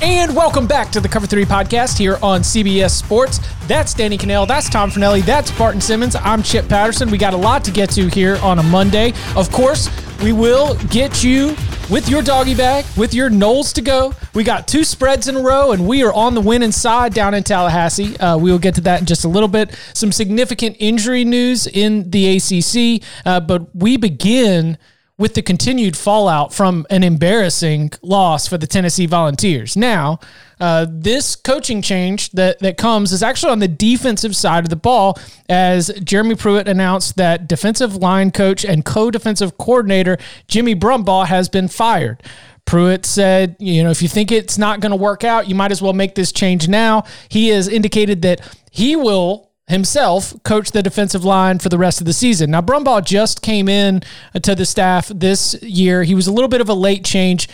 And welcome back to the Cover 3 podcast here on CBS Sports. That's Danny Kanell. That's Tom Fornelli. That's Barton Simmons. I'm Chip Patterson. We got a lot to get to here on a Monday. Of course, we will get you with your doggy bag, with your Noles to go. We got two spreads in a row, and we are on the winning side down in Tallahassee. Uh, we will get to that in just a little bit. Some significant injury news in the ACC, uh, but we begin with the continued fallout from an embarrassing loss for the Tennessee Volunteers. Now, uh, this coaching change that, that comes is actually on the defensive side of the ball, as Jeremy Pruitt announced that defensive line coach and co defensive coordinator Jimmy Brumbaugh has been fired. Pruitt said, you know, if you think it's not going to work out, you might as well make this change now. He has indicated that he will himself coach the defensive line for the rest of the season. Now, Brumbaugh just came in to the staff this year. He was a little bit of a late change.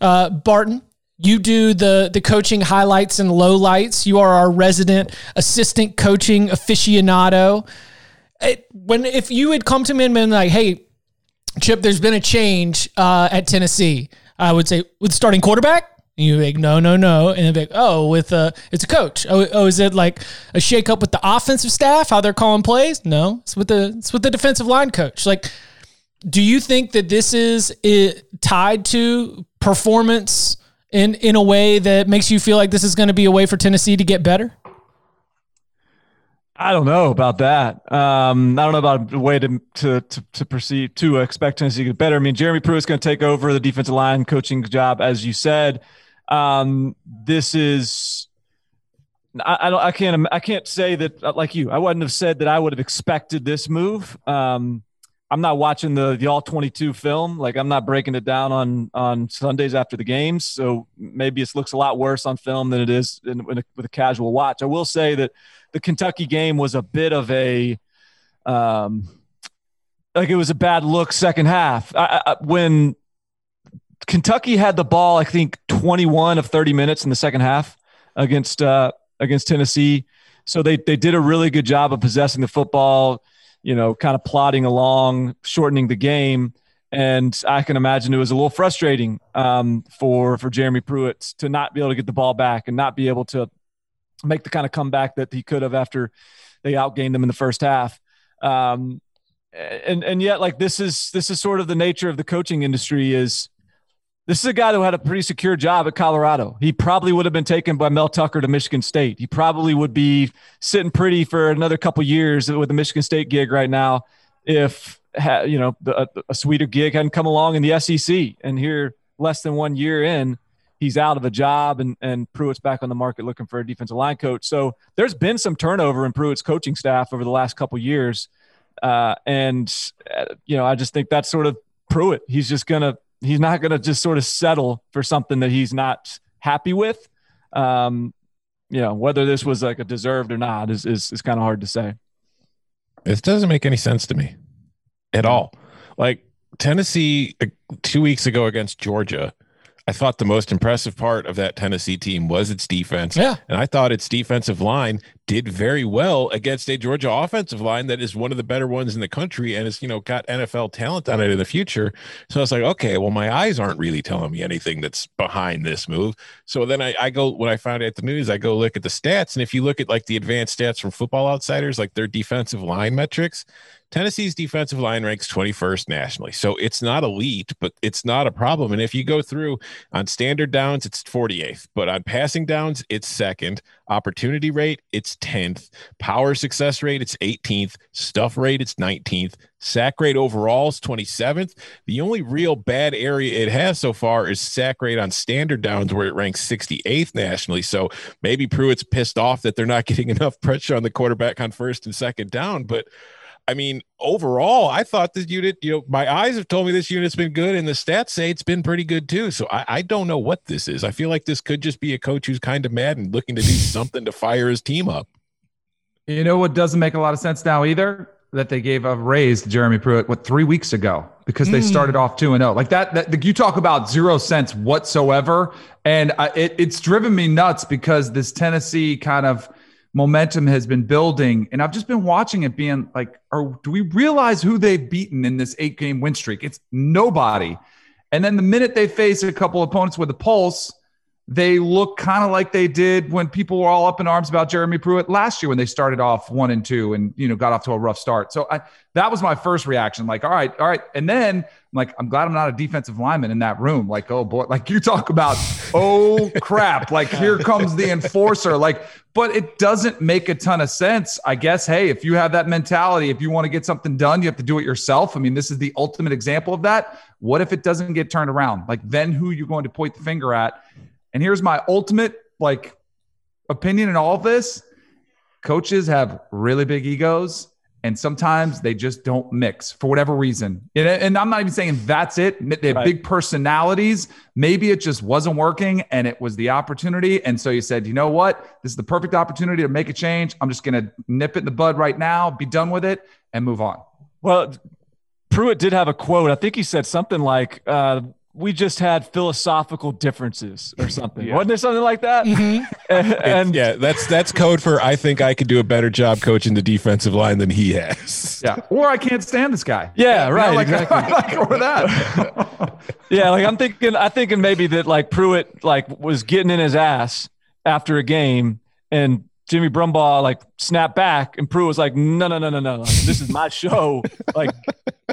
Uh, Barton, you do the the coaching highlights and lowlights. You are our resident assistant coaching aficionado. It, when if you had come to me and been like, "Hey, Chip, there's been a change uh, at Tennessee," I would say, "With starting quarterback." And you're like, no, no, no. And they're like, oh, with uh it's a coach. Oh, oh, is it like a shake up with the offensive staff, how they're calling plays? No, it's with the it's with the defensive line coach. Like, do you think that this is it, tied to performance in in a way that makes you feel like this is going to be a way for Tennessee to get better? I don't know about that. Um, I don't know about a way to to to, to perceive to expect Tennessee to get better. I mean, Jeremy Pruitt's going to take over the defensive line coaching job, as you said. Um, this is I, I, don't I can't I can't say that uh, like you I wouldn't have said that I would have expected this move. Um, I'm not watching the the all 22 film like I'm not breaking it down on on Sundays after the games, so maybe it looks a lot worse on film than it is in, in a, with a casual watch. I will say that the Kentucky game was a bit of a um, like it was a bad look second half I, I, when Kentucky had the ball, I think 21 of 30 minutes in the second half against uh, against Tennessee. So they they did a really good job of possessing the football, you know, kind of plodding along, shortening the game. And I can imagine it was a little frustrating um, for for Jeremy Pruitt to not be able to get the ball back and not be able to make the kind of comeback that he could have after they outgained them in the first half. Um, and and yet, like this is this is sort of the nature of the coaching industry is this is a guy who had a pretty secure job at Colorado. He probably would have been taken by Mel Tucker to Michigan State. He probably would be sitting pretty for another couple years with the Michigan State gig right now if you know a, a sweeter gig hadn't come along in the SEC. And here, less than one year in, he's out of a job, and and Pruitt's back on the market looking for a defensive line coach. So there's been some turnover in Pruitt's coaching staff over the last couple years, uh, and uh, you know I just think that's sort of Pruitt. He's just gonna he's not going to just sort of settle for something that he's not happy with. Um, you know, whether this was like a deserved or not is is, is kind of hard to say. It doesn't make any sense to me at all. Like Tennessee uh, two weeks ago against Georgia, I thought the most impressive part of that Tennessee team was its defense. Yeah. And I thought its defensive line did very well against a Georgia offensive line that is one of the better ones in the country and has, you know, got NFL talent on it in the future. So I was like, okay, well, my eyes aren't really telling me anything that's behind this move. So then I, I go, when I found out the news, I go look at the stats. And if you look at like the advanced stats from football outsiders, like their defensive line metrics, Tennessee's defensive line ranks 21st nationally. So it's not elite, but it's not a problem. And if you go through on standard downs, it's 48th, but on passing downs, it's second. Opportunity rate, it's 10th. Power success rate, it's 18th. Stuff rate, it's 19th. Sack rate overall is 27th. The only real bad area it has so far is sack rate on standard downs, where it ranks 68th nationally. So maybe Pruitt's pissed off that they're not getting enough pressure on the quarterback on first and second down. But I mean, overall, I thought this unit, you know, my eyes have told me this unit's been good, and the stats say it's been pretty good too. So I, I don't know what this is. I feel like this could just be a coach who's kind of mad and looking to do something to fire his team up. You know what doesn't make a lot of sense now either? That they gave a raise to Jeremy Pruitt what three weeks ago because they hmm. started off two and zero like that. That you talk about zero sense whatsoever, and I, it, it's driven me nuts because this Tennessee kind of momentum has been building, and I've just been watching it being like, are do we realize who they've beaten in this eight game win streak? It's nobody. And then the minute they face a couple opponents with a pulse, they look kind of like they did when people were all up in arms about Jeremy Pruitt last year when they started off one and two and you know got off to a rough start. So I, that was my first reaction. Like, all right, all right. And then I'm like, I'm glad I'm not a defensive lineman in that room. Like, oh boy, like you talk about, oh crap, like here comes the enforcer. Like, but it doesn't make a ton of sense. I guess, hey, if you have that mentality, if you want to get something done, you have to do it yourself. I mean, this is the ultimate example of that. What if it doesn't get turned around? Like, then who you going to point the finger at? And here's my ultimate like opinion in all of this. Coaches have really big egos and sometimes they just don't mix for whatever reason. And, and I'm not even saying that's it. They have Right. big personalities. Maybe it just wasn't working and it was the opportunity. And so you said, you know what? This is the perfect opportunity to make a change. I'm just going to nip it in the bud right now, be done with it, and move on. Well, Pruitt did have a quote. I think he said something like, uh, "We just had philosophical differences" or something. Wasn't there something like that? Mm-hmm. and, and yeah, that's that's code for I think I could do a better job coaching the defensive line than he has. Yeah. Or I can't stand this guy. Yeah, You know, right, like, exactly. like or that. yeah, like I'm thinking, I thinking maybe that like Pruitt like was getting in his ass after a game, and Jimmy Brumbaugh like snapped back, and Pruitt was like, "No, no, no, no, no, this is my show. Like,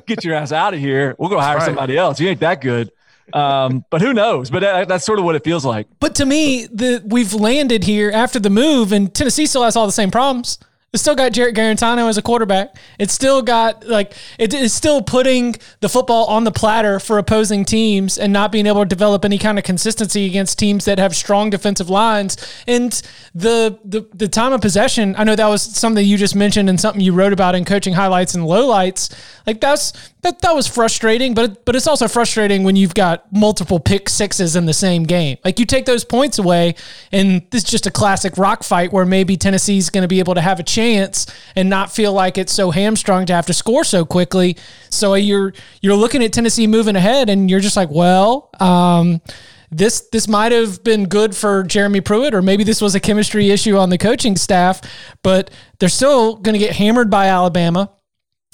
get your ass out of here. We'll go hire Right. somebody else. You ain't that good." Um, but who knows? But that, that's sort of what it feels like. But to me, the we've landed here after the move, and Tennessee still has all the same problems. It's still got Jarrett Guarantano as a quarterback. It's still got like it is still putting the football on the platter for opposing teams and not being able to develop any kind of consistency against teams that have strong defensive lines. And the the the time of possession, I know that was something you just mentioned and something you wrote about in coaching highlights and lowlights. Like that's that that was frustrating, but but it's also frustrating when you've got multiple pick sixes in the same game. Like you take those points away, and this is just a classic rock fight where maybe Tennessee's going to be able to have a chance and not feel like it's so hamstrung to have to score so quickly. So you're you're looking at Tennessee moving ahead, and you're just like, well. um this this might have been good for Jeremy Pruitt, or maybe this was a chemistry issue on the coaching staff, but they're still going to get hammered by Alabama.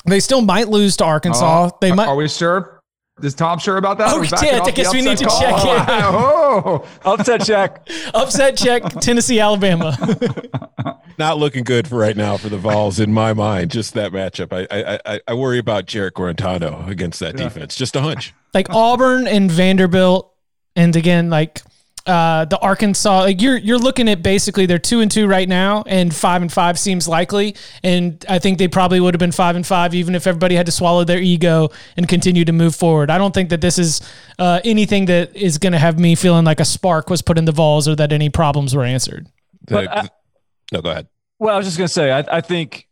They still might lose to Arkansas. they might. Are we sure? Is Tom sure about that? Oh, Are yeah, I guess we need upset to check call? in. Oh, Upset check. Upset check Tennessee, Alabama. Not looking good for right now for the Vols in my mind. Just that matchup. I I I, I worry about Jarrett Guarantano against that defense. Just a hunch. like Auburn and Vanderbilt, and again like uh, the Arkansas. Like you're you're looking at basically they're two and two right now, and five and five seems likely. And I think they probably would have been five and five even if everybody had to swallow their ego and continue to move forward. I don't think that this is uh, anything that is going to have me feeling like a spark was put in the Vols or that any problems were answered. But I- no, go ahead. Well, I was just gonna say, I, I think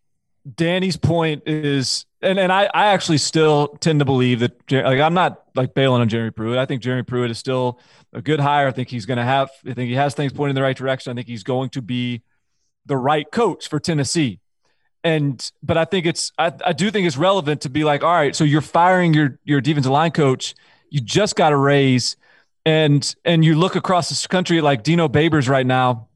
Danny's point is, and and I, I actually still tend to believe that, like, I'm not like bailing on Jeremy Pruitt. I think Jeremy Pruitt is still a good hire. I think he's gonna have. I think he has things pointing in the right direction. I think he's going to be the right coach for Tennessee. And but I think it's, I, I do think it's relevant to be like, all right, so you're firing your your defensive line coach. You just got a raise, and and you look across this country like Dino Babers right now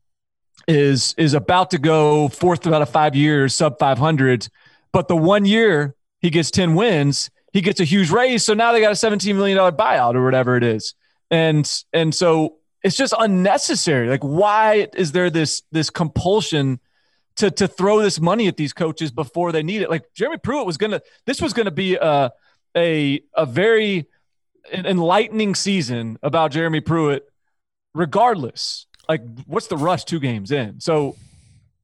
is is about to go fourth out of five years, sub 500. But the one year he gets 10 wins, he gets a huge raise. So now they got a $17 million buyout or whatever it is. And and so it's just unnecessary. Like, why is there this this compulsion to to throw this money at these coaches before they need it? Like Jeremy Pruitt was gonna this was gonna be a a a very enlightening season about Jeremy Pruitt, regardless. Like, what's the rush two games in? So,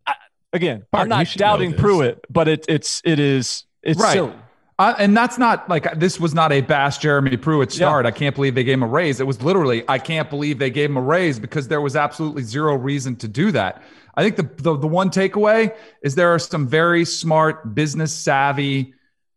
I, again, Barton, I'm not doubting. Pruitt, but it, it's it is it's Right. silly. Uh, and that's not like this was not a bash Jeremy Pruitt start. I can't believe they gave him a raise. It was literally, I can't believe they gave him a raise because there was absolutely zero reason to do that. I think the, the, the one takeaway is there are some very smart, business savvy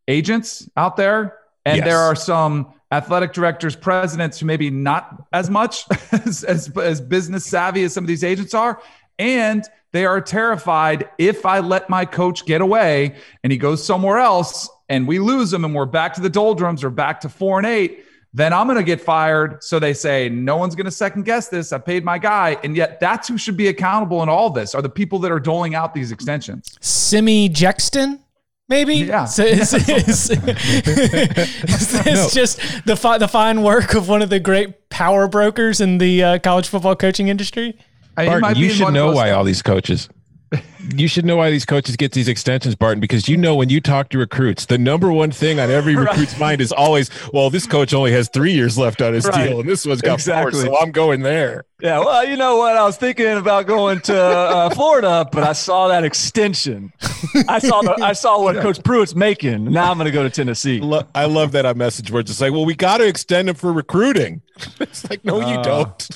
agents out there, and Yes. there are some athletic directors, presidents who maybe not as much as, as, as business savvy as some of these agents are. And they are terrified if I let my coach get away and he goes somewhere else and we lose him and we're back to the doldrums or back to four and eight, then I'm going to get fired. So they say, no one's going to second guess this. I paid my guy. And yet that's who should be accountable in all this are the people that are doling out these extensions. Jimmy Sexton, maybe. Yeah. So this just the fi- the fine work of one of the great power brokers in the uh, college football coaching industry? Barton, you should know why all these coaches. You should know why these coaches get these extensions, Barton, because you know when you talk to recruits, the number one thing on every recruit's mind is always, well, this coach only has three years left on his Right. deal, and this one's got Exactly. four, so I'm going there. Yeah, well, you know what? I was thinking about going to uh, Florida, but I saw that extension. I saw the, I saw what Coach Pruitt's making. Now I'm going to go to Tennessee. Lo- I love that on message where it's just like, well, we got to extend him for recruiting. It's like, no, you don't.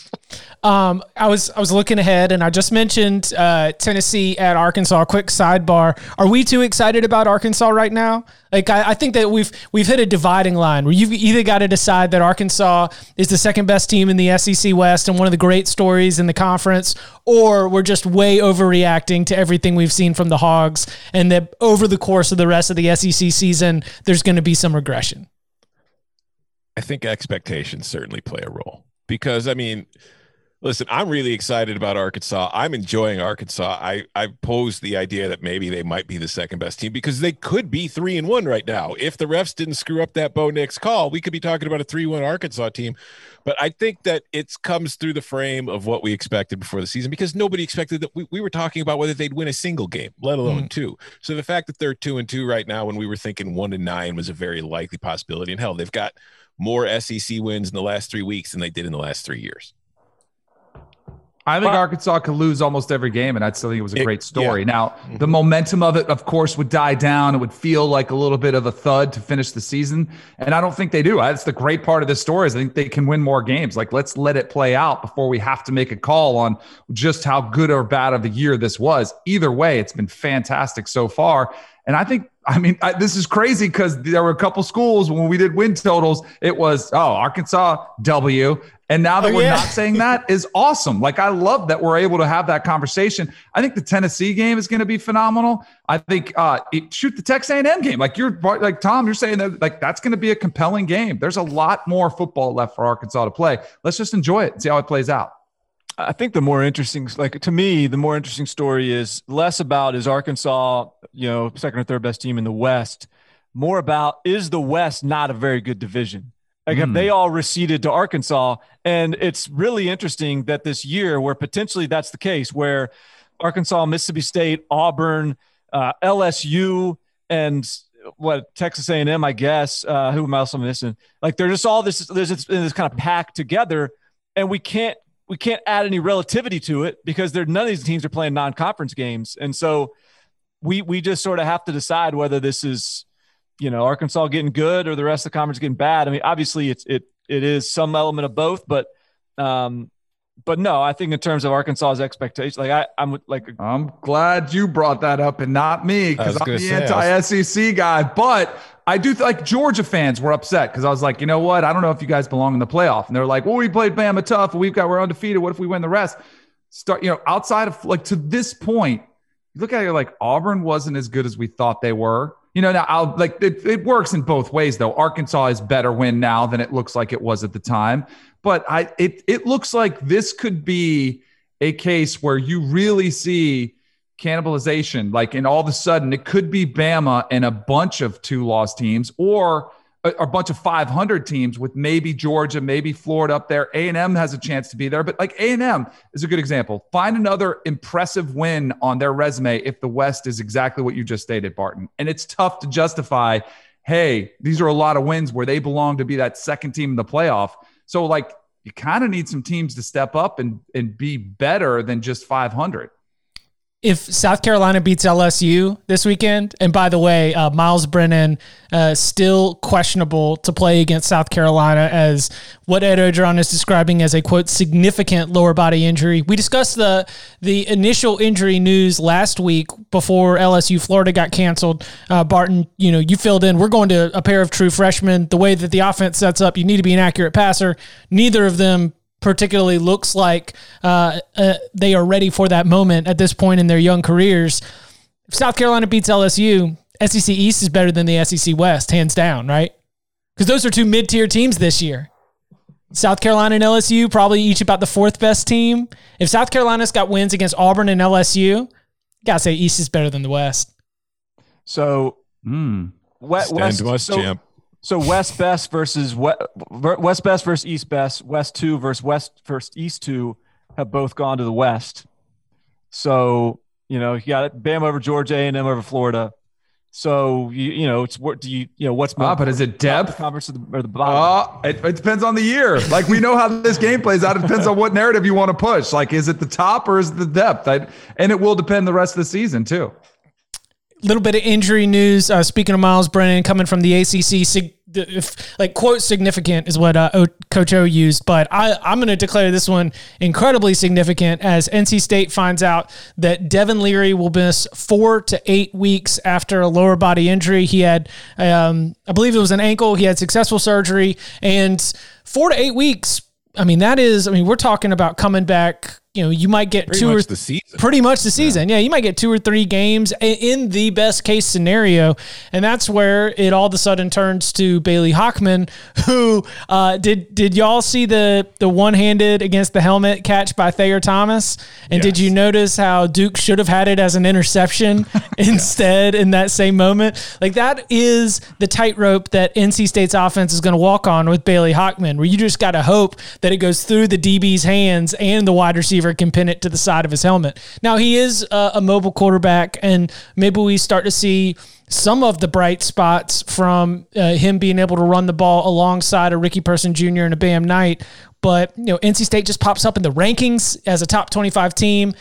Um, I was I was looking ahead, and I just mentioned uh, Tennessee at Arkansas. Quick sidebar: Are we too excited about Arkansas right now? Like I, I think that we've we've hit a dividing line where you've either got to decide that Arkansas is the second best team in the SEC West and one of the great stories in the conference, or we're just way overreacting to everything we've seen from the Hogs, and that over the course of the rest of the SEC season, there's going to be some regression. I think expectations certainly play a role because I mean, listen, I'm really excited about Arkansas. I'm enjoying Arkansas. I I posed the idea that maybe they might be the second best team because they could be three and one right now. If the refs didn't screw up that Bo Nix call, we could be talking about a three one Arkansas team. But I think that it comes through the frame of what we expected before the season because nobody expected that we, we were talking about whether they'd win a single game, let alone hmm. two. So the fact that they're two and two right now, when we were thinking one and nine was a very likely possibility, and hell, they've got more SEC wins in the last three weeks than they did in the last three years. I think Well- Arkansas could lose almost every game, and I still think it was a great story. yeah. Now, mm-hmm. the momentum of it, of course, would die down. It would feel like a little bit of a thud to finish the season, and I don't think they do. That's the great part of this story is I think they can win more games. Like, let's let it play out before we have to make a call on just how good or bad of a year this was. Either way, it's been fantastic so far, and I think. I mean, I, this is crazy because there were a couple schools when we did win totals. It was oh Arkansas W, and now that Oh, we're yeah. not saying that is awesome. Like I love that we're able to have that conversation. I think the Tennessee game is going to be phenomenal. I think uh, it, shoot the Texas A&M game. Like you're like Tom, you're saying that like that's going to be a compelling game. There's a lot more football left for Arkansas to play. Let's just enjoy it and see how it plays out. I think the more interesting, like to me, the more interesting story is less about is Arkansas, you know, second or third best team in the West. More about is the West not a very good division? Like Mm. they all receded to Arkansas? And it's really interesting that this year, where potentially that's the case, where Arkansas, Mississippi State, Auburn, uh, LSU, and what Texas A&M, I guess. Uh, who am I also missing? Like they're just all this. There's this, this kind of packed together, and we can't we can't add any relativity to it because there none of these teams are playing non-conference games, and so we we just sort of have to decide whether this is you know Arkansas getting good or the rest of the conference getting bad. I mean, obviously it's it it is some element of both, but um, but no, I think in terms of Arkansas's expectations, like I I'm like I'm glad you brought that up and not me because I'm the say, anti-SEC guy. But I do th- like Georgia fans were upset because I was like, you know what? I don't know if you guys belong in the playoff, and they're like, well, we played Bama tough, we've got we're undefeated. What if we win the rest? Start, you know, outside of like to this point, you look at it like Auburn wasn't as good as we thought they were. You know, now I'll like it, it works in both ways though. Arkansas is better win now than it looks like it was at the time. But I it it looks like this could be a case where you really see cannibalization. Like, and all of a sudden, it could be Bama and a bunch of two loss teams, or a, a bunch of 500 teams with maybe Georgia, maybe Florida up there. A and M has a chance to be there, but like A and M is a good example. Find another impressive win on their resume if the West is exactly what you just stated, Barton. And it's tough to justify. Hey, these are a lot of wins where they belong to be that second team in the playoff. So, like, you kind of need some teams to step up and and be better than just 500 if South Carolina beats LSU this weekend, and by the way, uh, Myles Brennan uh, still questionable to play against South Carolina as what Ed Orgeron is describing as a quote significant lower body injury. We discussed the the initial injury news last week before LSU Florida got canceled. Uh, Barton, you know, you filled in. We're going to a pair of true freshmen. The way that the offense sets up, you need to be an accurate passer. Neither of them particularly looks like uh, uh, they are ready for that moment at this point in their young careers. If South Carolina beats LSU, SEC East is better than the SEC West, hands down, right? Because those are two mid tier teams this year. South Carolina and LSU probably each about the fourth best team. If South Carolina's got wins against Auburn and LSU, gotta say East is better than the West. So, mm. West, West so, champ. So West best versus West best versus East best. West two versus West First East two have both gone to the West. So you know you got. Bam over Georgia A and M over Florida. So you you know it's what do you you know what's more? Ah, but is it depth? Conference or the, or the bottom? Uh, it, it depends on the year. Like we know how this game plays out. It depends on what narrative you want to push. Like is it the top or is it the depth? I, and it will depend the rest of the season too little bit of injury news. Uh, speaking of Myles Brennan coming from the ACC, sig- if, like quote significant is what uh, o- Coach O used, but I, I'm going to declare this one incredibly significant as NC State finds out that Devin Leary will miss four to eight weeks after a lower body injury. He had, um, I believe it was an ankle. He had successful surgery, and four to eight weeks. I mean, that is. I mean, we're talking about coming back you know, you might get pretty two or the season. pretty much the season. Yeah. yeah. you might get two or three games in the best case scenario, and that's where it all of a sudden turns to Bailey Hockman, who uh, did did y'all see the the one handed against the helmet catch by Thayer Thomas? And yes. did you notice how Duke should have had it as an interception instead in that same moment? Like that is the tightrope that NC State's offense is going to walk on with Bailey Hockman, where you just got to hope that it goes through the DB's hands and the wide receiver receiver can pin it to the side of his helmet. Now he is a, a mobile quarterback, and maybe we start to see some of the bright spots from uh, him being able to run the ball alongside a Ricky Person Jr. and a Bam Knight. But you know, NC State just pops up in the rankings as a top 25 team.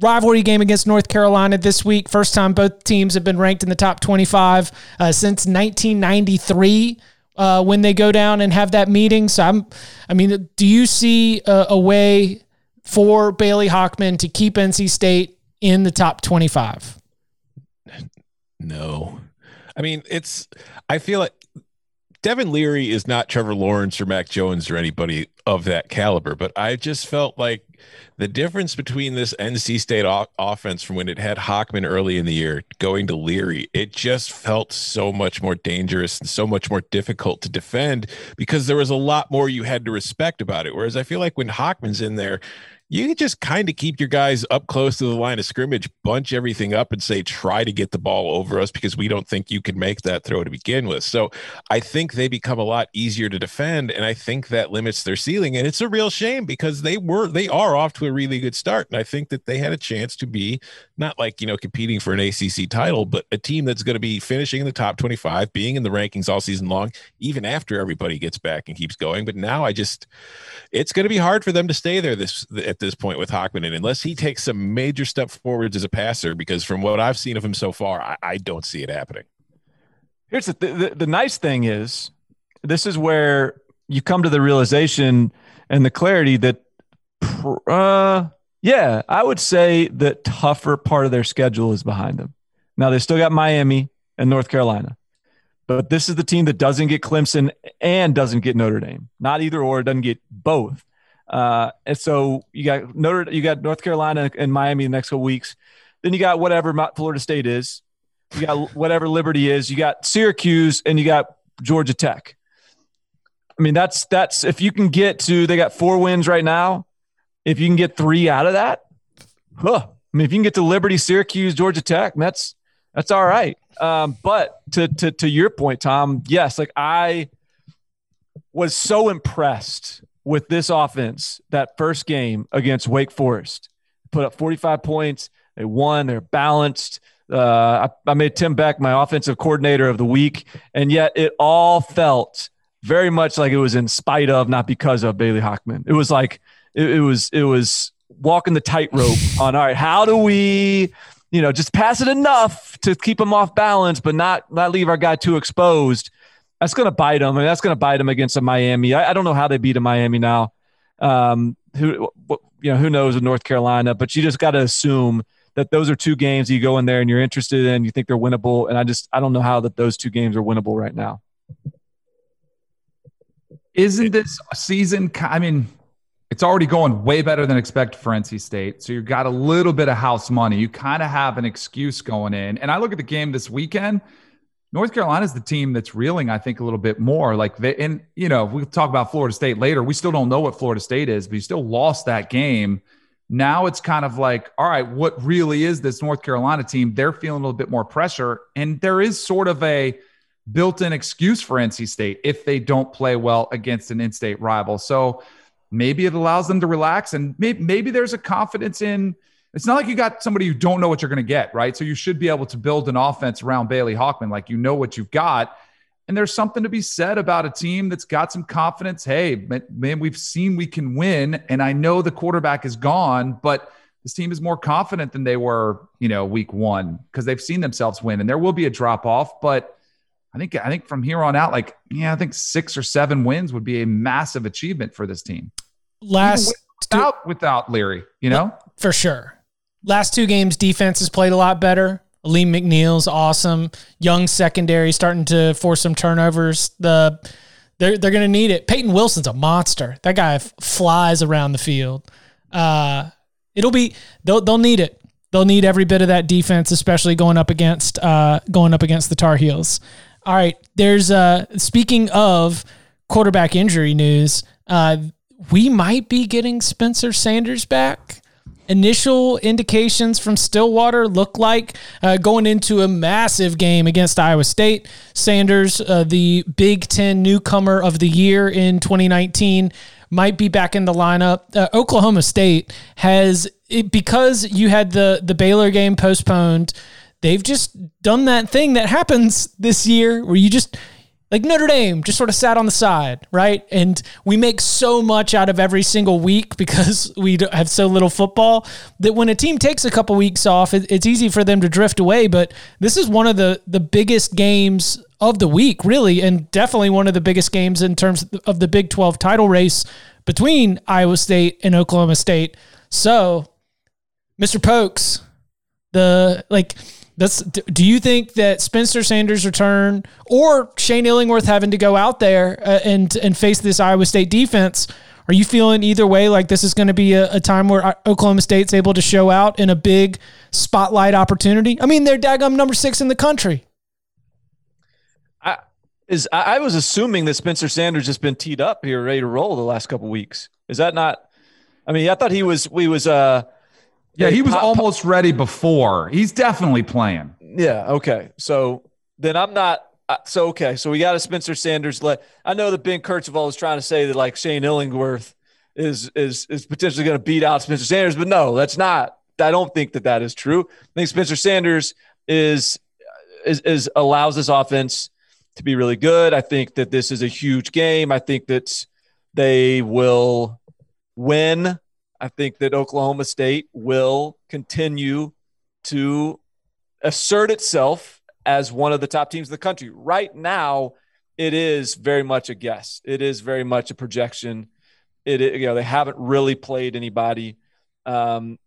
Rivalry game against North Carolina this week. First time both teams have been ranked in the top 25 uh, since 1993. Uh, when they go down and have that meeting, so I'm. I mean, do you see a, a way for Bailey Hockman to keep NC State in the top 25? No. I mean, it's, I feel like Devin Leary is not Trevor Lawrence or Mac Jones or anybody of that caliber, but I just felt like the difference between this NC State o- offense from when it had Hockman early in the year going to Leary, it just felt so much more dangerous and so much more difficult to defend because there was a lot more you had to respect about it. Whereas I feel like when Hockman's in there, you can just kind of keep your guys up close to the line of scrimmage, bunch everything up, and say, try to get the ball over us because we don't think you can make that throw to begin with. So I think they become a lot easier to defend, and I think that limits their ceiling. And it's a real shame because they were they are off to a really good start, and I think that they had a chance to be not like you know competing for an ACC title, but a team that's going to be finishing in the top twenty five, being in the rankings all season long, even after everybody gets back and keeps going. But now I just it's going to be hard for them to stay there this at this point with Hockman, and unless he takes some major step forwards as a passer, because from what I've seen of him so far, I, I don't see it happening. Here's the, th- the the nice thing is, this is where you come to the realization and the clarity that, uh, yeah, I would say the tougher part of their schedule is behind them. Now they still got Miami and North Carolina. But this is the team that doesn't get Clemson and doesn't get Notre Dame. Not either or, doesn't get both. Uh, and so you got Notre, you got North Carolina and Miami the next couple weeks. Then you got whatever Florida State is. You got whatever Liberty is. You got Syracuse and you got Georgia Tech. I mean, that's that's if you can get to they got four wins right now. If you can get three out of that, huh? I mean, if you can get to Liberty, Syracuse, Georgia Tech, that's that's all right. Um, but to to to your point, Tom, yes, like I was so impressed with this offense that first game against Wake Forest. Put up 45 points. They won. They're balanced. Uh, I, I made Tim Beck my offensive coordinator of the week, and yet it all felt very much like it was in spite of, not because of Bailey Hockman. It was like it, it was it was walking the tightrope on all right, how do we, you know, just pass it enough to keep him off balance, but not not leave our guy too exposed. That's going to bite him, and that's going to bite them against a Miami. I, I, don't know how they beat a Miami now. Um, who you know who knows with North Carolina, but you just got to assume that those are two games you go in there and you're interested in, you think they're winnable, and I just I don't know how that those two games are winnable right now. Isn't this season? I mean, it's already going way better than expected for NC State. So you've got a little bit of house money. You kind of have an excuse going in. And I look at the game this weekend. North Carolina is the team that's reeling, I think, a little bit more. Like they, and you know, we'll talk about Florida State later. We still don't know what Florida State is, but you still lost that game. Now it's kind of like, all right, what really is this North Carolina team? They're feeling a little bit more pressure, and there is sort of a built-in excuse for NC State if they don't play well against an in-state rival. So maybe it allows them to relax, and maybe, maybe there's a confidence in it's not like you got somebody you don't know what you're going to get, right? So you should be able to build an offense around Bailey Hockman. like you know what you've got. And there's something to be said about a team that's got some confidence. Hey, man, we've seen we can win. And I know the quarterback is gone, but this team is more confident than they were, you know, week one because they've seen themselves win. And there will be a drop off, but I think I think from here on out, like, yeah, I think six or seven wins would be a massive achievement for this team. Last without, without Leary, you know? For sure last two games, defense has played a lot better. Alim McNeill's awesome. Young secondary starting to force some turnovers. The they're they're gonna need it. Peyton Wilson's a monster. That guy f- flies around the field. Uh, it'll be they'll they'll need it. They'll need every bit of that defense, especially going up against uh, going up against the Tar Heels. All right, there's uh speaking of quarterback injury news, uh, we might be getting Spencer Sanders back initial indications from Stillwater look like uh, going into a massive game against Iowa State. Sanders, uh, the Big Ten newcomer of the year in 2019, might be back in the lineup. Uh, Oklahoma State has it, because you had the the Baylor game postponed. They've just done that thing that happens this year where you just like Notre Dame just sort of sat on the side, right? And we make so much out of every single week because we have so little football that when a team takes a couple weeks off, it's easy for them to drift away. But this is one of the the biggest games of the week, really, and definitely one of the biggest games in terms of the Big 12 title race between Iowa State and Oklahoma State. So, Mr. Pokes, the like that's, do you think that Spencer Sanders' return or Shane Illingworth having to go out there uh, and and face this Iowa State defense? Are you feeling either way like this is going to be a, a, time where uh, Oklahoma State's able to show out in a big spotlight opportunity? I mean, they're daggum number six in the country. I is I was assuming that Spencer Sanders has been teed up here, ready to roll the last couple weeks. Is that not? I mean, I thought he was. We was. uh yeah, he was pop, almost ready before. He's definitely playing. Yeah. Okay. So then I'm not. Uh, so okay. So we got a Spencer Sanders. Let I know that Ben Kercheval is trying to say that like Shane Illingworth is is is potentially going to beat out Spencer Sanders, but no, that's not. I don't think that that is true. I think Spencer Sanders is is, is allows this offense to be really good. I think that this is a huge game. I think that they will win I think that Oklahoma State will continue to assert itself as one of the top teams in the country. Right now, it is very much a guess. It is very much a projection. It you know they haven't really played anybody, um,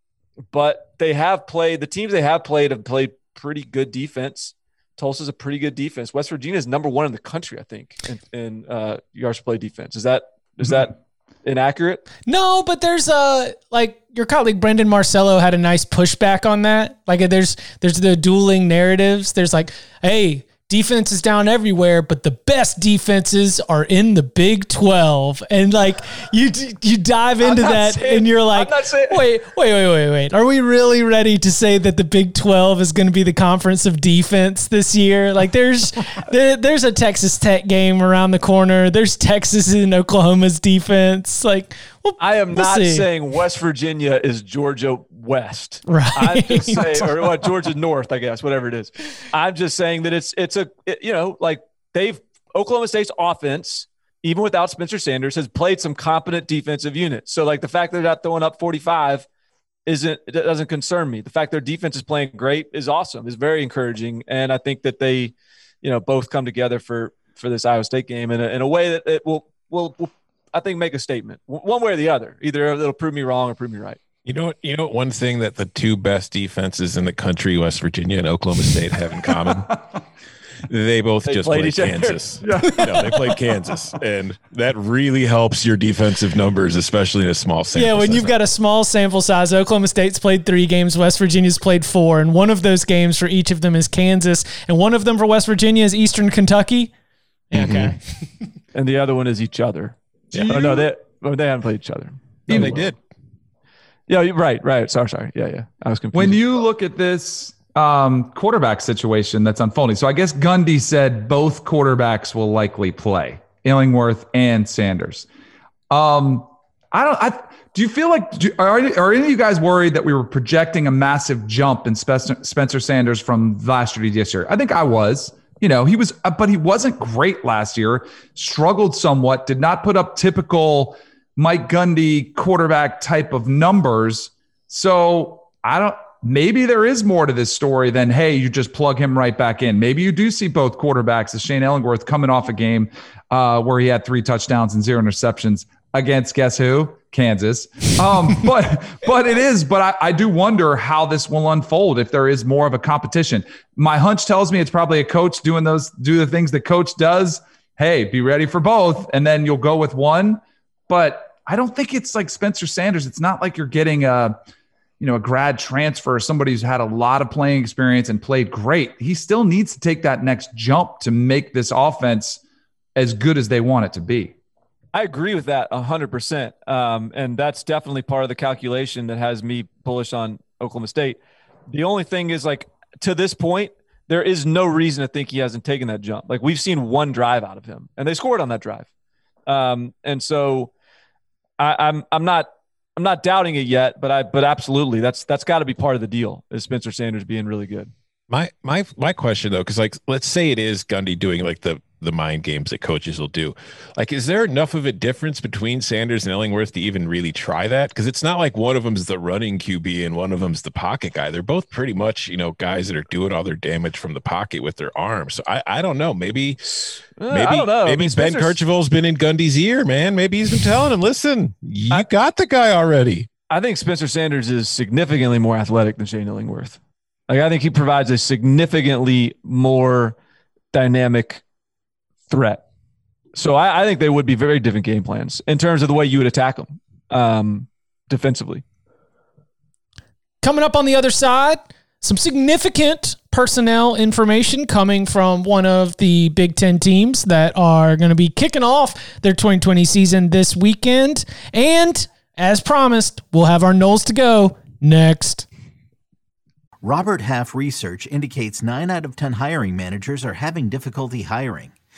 but they have played. The teams they have played have played pretty good defense. Tulsa's a pretty good defense. West Virginia is number one in the country, I think, in, in uh, yards play defense. Is that is that inaccurate? No, but there's a like your colleague Brendan Marcello had a nice pushback on that. Like there's there's the dueling narratives. There's like, hey, defense is down everywhere, but the best defenses are in the Big 12. And like you you dive into that saying, and you're like, wait, wait, wait, wait, wait. Are we really ready to say that the Big 12 is going to be the conference of defense this year? Like there's there, there's a Texas Tech game around the corner. There's Texas and Oklahoma's defense. Like well, I am we'll not see. saying West Virginia is Georgia West. Right. I'm just saying, or what, Georgia North, I guess, whatever it is. I'm just saying that it's it's a it, you know like they've Oklahoma State's offense even without Spencer Sanders, has played some competent defensive units. So like the fact that they're not throwing up 45 isn't it doesn't concern me. The fact their defense is playing great is awesome. is very encouraging, and I think that they, you know, both come together for for this Iowa State game in a, in a way that it will will will I think make a statement one way or the other. Either it'll prove me wrong or prove me right. You know what? You know what one thing that the two best defenses in the country, West Virginia and Oklahoma State, have in common. they both They just played played, each other. Kansas. no, they played Kansas, and that really helps your defensive numbers, especially in a small sample. Yeah, when size. you've got a small sample size, Oklahoma State's played three games, West Virginia's played four, and one of those games for each of them is Kansas, and one of them for West Virginia is Eastern Kentucky. Yeah, Okay. And the other one is each other. Yeah. Oh, no, they oh, they haven't played each other. No, they did. Yeah, right, right. Sorry, sorry. Yeah, yeah. I was confused. When you look at this um, quarterback situation that's unfolding, so I guess Gundy said both quarterbacks will likely play, Illingworth and Sanders. Um, I don't. I do you feel like do, are are any of you guys worried that we were projecting a massive jump in Spencer, Spencer Sanders from last year to this year? I think I was. You know, he was, uh, but he wasn't great last year. Struggled somewhat. Did not put up typical Mike Gundy quarterback type of numbers. So I don't. Maybe there is more to this story than hey, you just plug him right back in. Maybe you do see both quarterbacks, as Shane Illingworth coming off a game uh, where he had three touchdowns and zero interceptions against guess who? Kansas. Um, but but it is. But I, I do wonder how this will unfold if there is more of a competition. My hunch tells me it's probably a coach doing those do the things the coach does. Hey, be ready for both, and then you'll go with one. But I don't think it's like Spencer Sanders. It's not like you're getting a you know a grad transfer, somebody who's had a lot of playing experience and played great. He still needs to take that next jump to make this offense as good as they want it to be. I agree with that 100%. Um, and that's definitely part of the calculation that has me bullish on Oklahoma State. The only thing is, like, to this point, there is no reason to think he hasn't taken that jump. Like, we've seen one drive out of him, and they scored on that drive. Um, and so I, I'm, I'm not. I'm not doubting it yet, but I but absolutely that's that's got to be part of the deal is Spencer Sanders being really good. My my my question though, because like let's say it is Gundy doing like the the mind games that coaches will do. Like, is there enough of a difference between Sanders and Illingworth to even really try that? Because it's not like one of them's the running QB and one of them's the pocket guy. They're both pretty much, you know, guys that are doing all their damage from the pocket with their arms. So I, I don't know. Maybe Uh, maybe I know. I maybe mean, Ben Kercheval's been in Gundy's ear, man. Maybe he's been telling him, listen, you I- got the guy already. I think Spencer Sanders is significantly more athletic than Shane Illingworth. Like I think he provides a significantly more dynamic threat. So I, I think they would be very different game plans in terms of the way you would attack them um, defensively. Coming up on the other side, some significant personnel information coming from one of the Big Ten teams that are going to be kicking off their 2020 season this weekend. And as promised, we'll have our Noles to go next. Robert Half research indicates 9 out of 10 hiring managers are having difficulty hiring.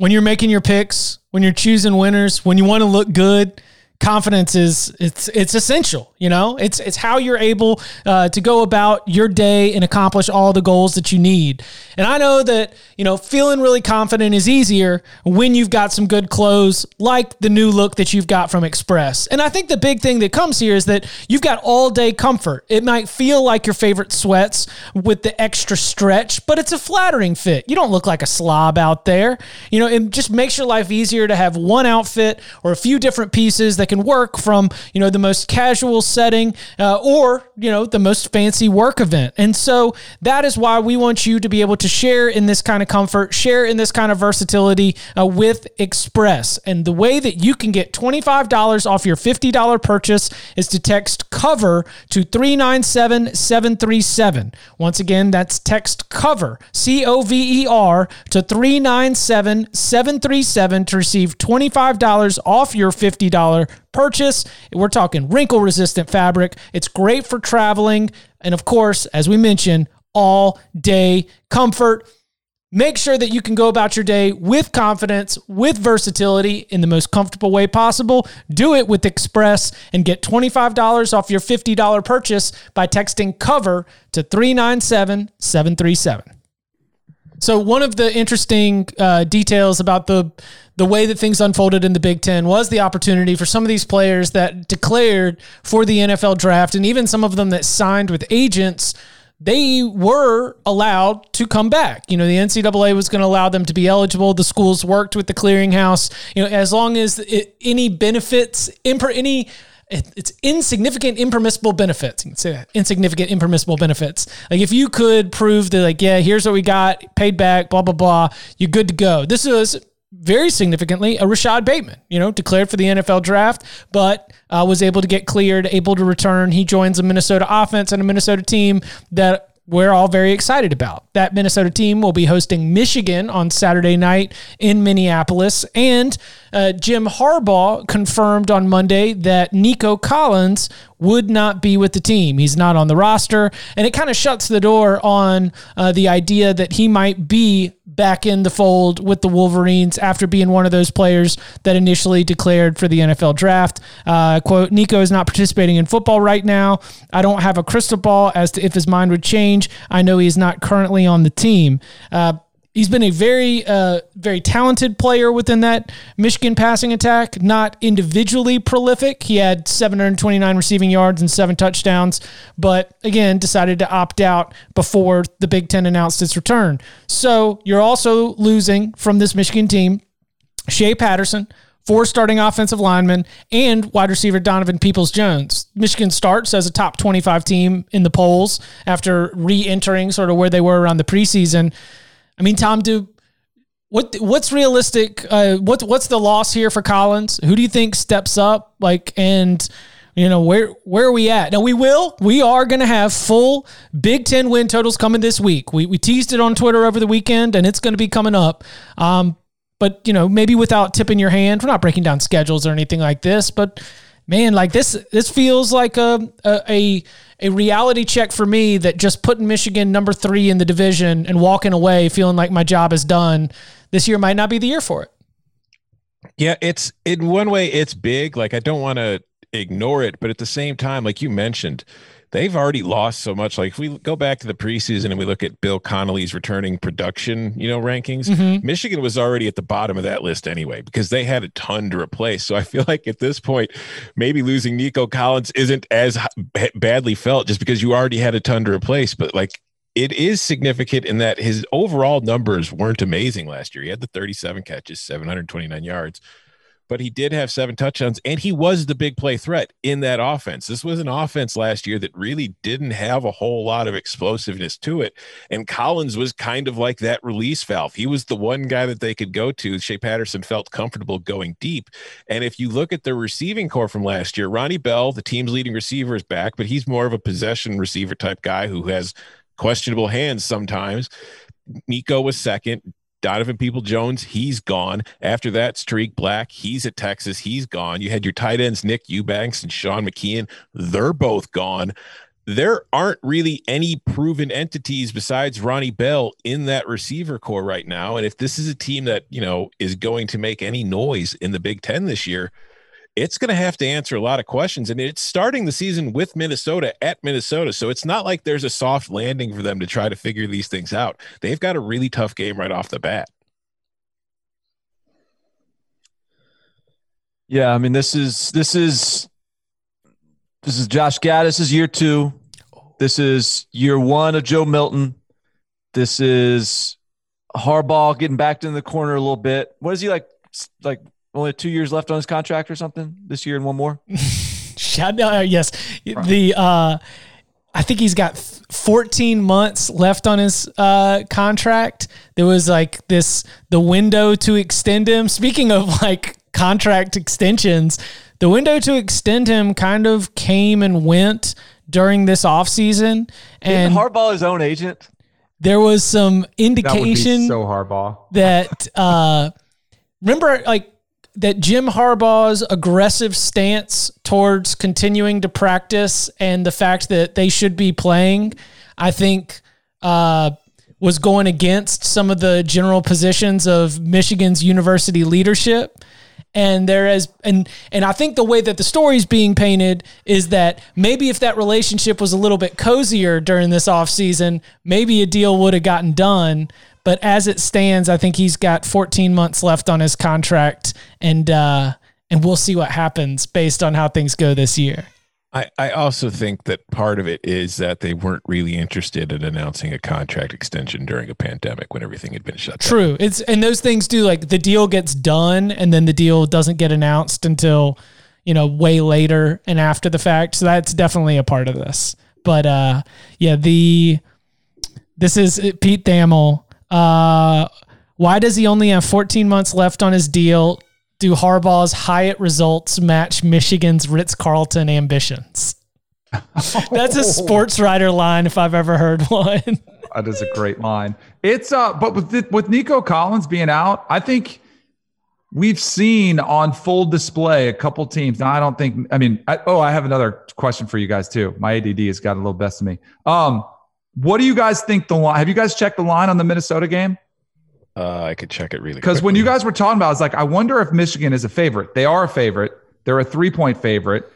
when you're making your picks, when you're choosing winners, when you want to look good. Confidence is it's it's essential. You know, it's it's how you're able uh, to go about your day and accomplish all the goals that you need. And I know that you know feeling really confident is easier when you've got some good clothes, like the new look that you've got from Express. And I think the big thing that comes here is that you've got all day comfort. It might feel like your favorite sweats with the extra stretch, but it's a flattering fit. You don't look like a slob out there. You know, it just makes your life easier to have one outfit or a few different pieces that can work from, you know, the most casual setting uh, or, you know, the most fancy work event. And so that is why we want you to be able to share in this kind of comfort, share in this kind of versatility uh, with Express. And the way that you can get $25 off your $50 purchase is to text cover to 397737. Once again, that's text cover, C O V E R, to 397737 to receive $25 off your $50 purchase. We're talking wrinkle resistant fabric. It's great for traveling. And of course, as we mentioned, all day comfort. Make sure that you can go about your day with confidence, with versatility in the most comfortable way possible. Do it with Express and get $25 off your $50 purchase by texting cover to 397 737. So one of the interesting uh, details about the the way that things unfolded in the Big Ten was the opportunity for some of these players that declared for the NFL draft, and even some of them that signed with agents. They were allowed to come back. You know, the NCAA was going to allow them to be eligible. The schools worked with the clearinghouse. You know, as long as it, any benefits, imper, any it's insignificant impermissible benefits. You can say that. Insignificant impermissible benefits. Like if you could prove that, like, yeah, here's what we got, paid back, blah, blah, blah, you're good to go. This was very significantly a Rashod Bateman, you know, declared for the NFL draft, but uh, was able to get cleared, able to return. He joins a Minnesota offense and a Minnesota team that we're all very excited about. That Minnesota team will be hosting Michigan on Saturday night in Minneapolis. And uh, Jim Harbaugh confirmed on Monday that Nico Collins would not be with the team. He's not on the roster. And it kind of shuts the door on uh, the idea that he might be back in the fold with the Wolverines after being one of those players that initially declared for the NFL draft. Uh, quote, Nico is not participating in football right now. I don't have a crystal ball as to if his mind would change. I know he's not currently on the team. Uh, He's been a very, uh, very talented player within that Michigan passing attack. Not individually prolific. He had 729 receiving yards and seven touchdowns, but again, decided to opt out before the Big Ten announced its return. So you're also losing from this Michigan team Shea Patterson, four starting offensive linemen, and wide receiver Donovan Peoples Jones. Michigan starts as a top 25 team in the polls after re entering sort of where they were around the preseason. I mean, Tom, do what what's realistic? Uh, what's what's the loss here for Collins? Who do you think steps up? Like, and you know where where are we at? Now we will we are going to have full Big Ten win totals coming this week. We we teased it on Twitter over the weekend, and it's going to be coming up. Um, but you know maybe without tipping your hand, we're not breaking down schedules or anything like this, but man, like this this feels like a, a a reality check for me that just putting Michigan number three in the division and walking away feeling like my job is done this year might not be the year for it. Yeah, it's in one way it's big. Like I don't want to ignore it, but at the same time, like you mentioned, they've already lost so much. Like if we go back to the preseason and we look at Bill Connelly's returning production, you know, rankings, mm-hmm. Michigan was already at the bottom of that list anyway because they had a ton to replace. So I feel like at this point, maybe losing Nico Collins isn't as badly felt just because you already had a ton to replace. But like it is significant in that his overall numbers weren't amazing last year. He had the 37 catches, 729 yards but he did have seven touchdowns and he was the big play threat in that offense. This was an offense last year that really didn't have a whole lot of explosiveness to it. And Collins was kind of like that release valve. He was the one guy that they could go to. Shea Patterson felt comfortable going deep. And if you look at the receiving core from last year, Ronnie Bell, the team's leading receiver, is back, but he's more of a possession receiver type guy who has questionable hands sometimes. Nico was second. Donovan People Jones, he's gone. After that, Tarik Black, he's at Texas, he's gone. You had your tight ends, Nick Eubanks and Sean McKeon, they're both gone. There aren't really any proven entities besides Ronnie Bell in that receiver core right now. And if this is a team that, you know, is going to make any noise in the Big Ten this year, it's going to have to answer a lot of questions. And it's starting the season with Minnesota at Minnesota. So it's not like there's a soft landing for them to try to figure these things out. They've got a really tough game right off the bat. Yeah, I mean this is this is this is Josh Gattis' year two. This is year one of Joe Milton. This is Harbaugh getting backed in the corner a little bit. What is he like? Like only two years left on his contract or something this year and one more. Shout out, uh, yes, the uh, I think he's got 14 months left on his uh, contract. There was like this the window to extend him. Speaking of like contract extensions, the window to extend him kind of came and went during this offseason. And Didn't Harbaugh his own agent. There was some indication so Harbaugh that uh, remember like that Jim Harbaugh's aggressive stance towards continuing to practice and the fact that they should be playing, I think, uh, was going against some of the general positions of Michigan's university leadership. And there is and and I think the way that the story is being painted is that maybe if that relationship was a little bit cozier during this offseason, maybe a deal would have gotten done. But as it stands, I think he's got 14 months left on his contract, and uh, and we'll see what happens based on how things go this year. I, I also think that part of it is that they weren't really interested in announcing a contract extension during a pandemic when everything had been shut down. True. It's and those things do like the deal gets done and then the deal doesn't get announced until, you know, way later and after the fact. So that's definitely a part of this. But uh yeah, the this is Pete Thamel. Uh why does he only have 14 months left on his deal? Do Harbaugh's Hyatt results match Michigan's Ritz Carlton ambitions? That's a sports writer line if I've ever heard one. That is a great line. It's uh, but with the, with Nico Collins being out, I think we've seen on full display a couple teams. Now, I don't think. I mean, I, oh, I have another question for you guys too. My ADD has got a little best of me. Um, what do you guys think the line? Have you guys checked the line on the Minnesota game? Uh, I could check it really Because when you guys were talking about, it, I was like, I wonder if Michigan is a favorite. They are a favorite. They're a three point favorite.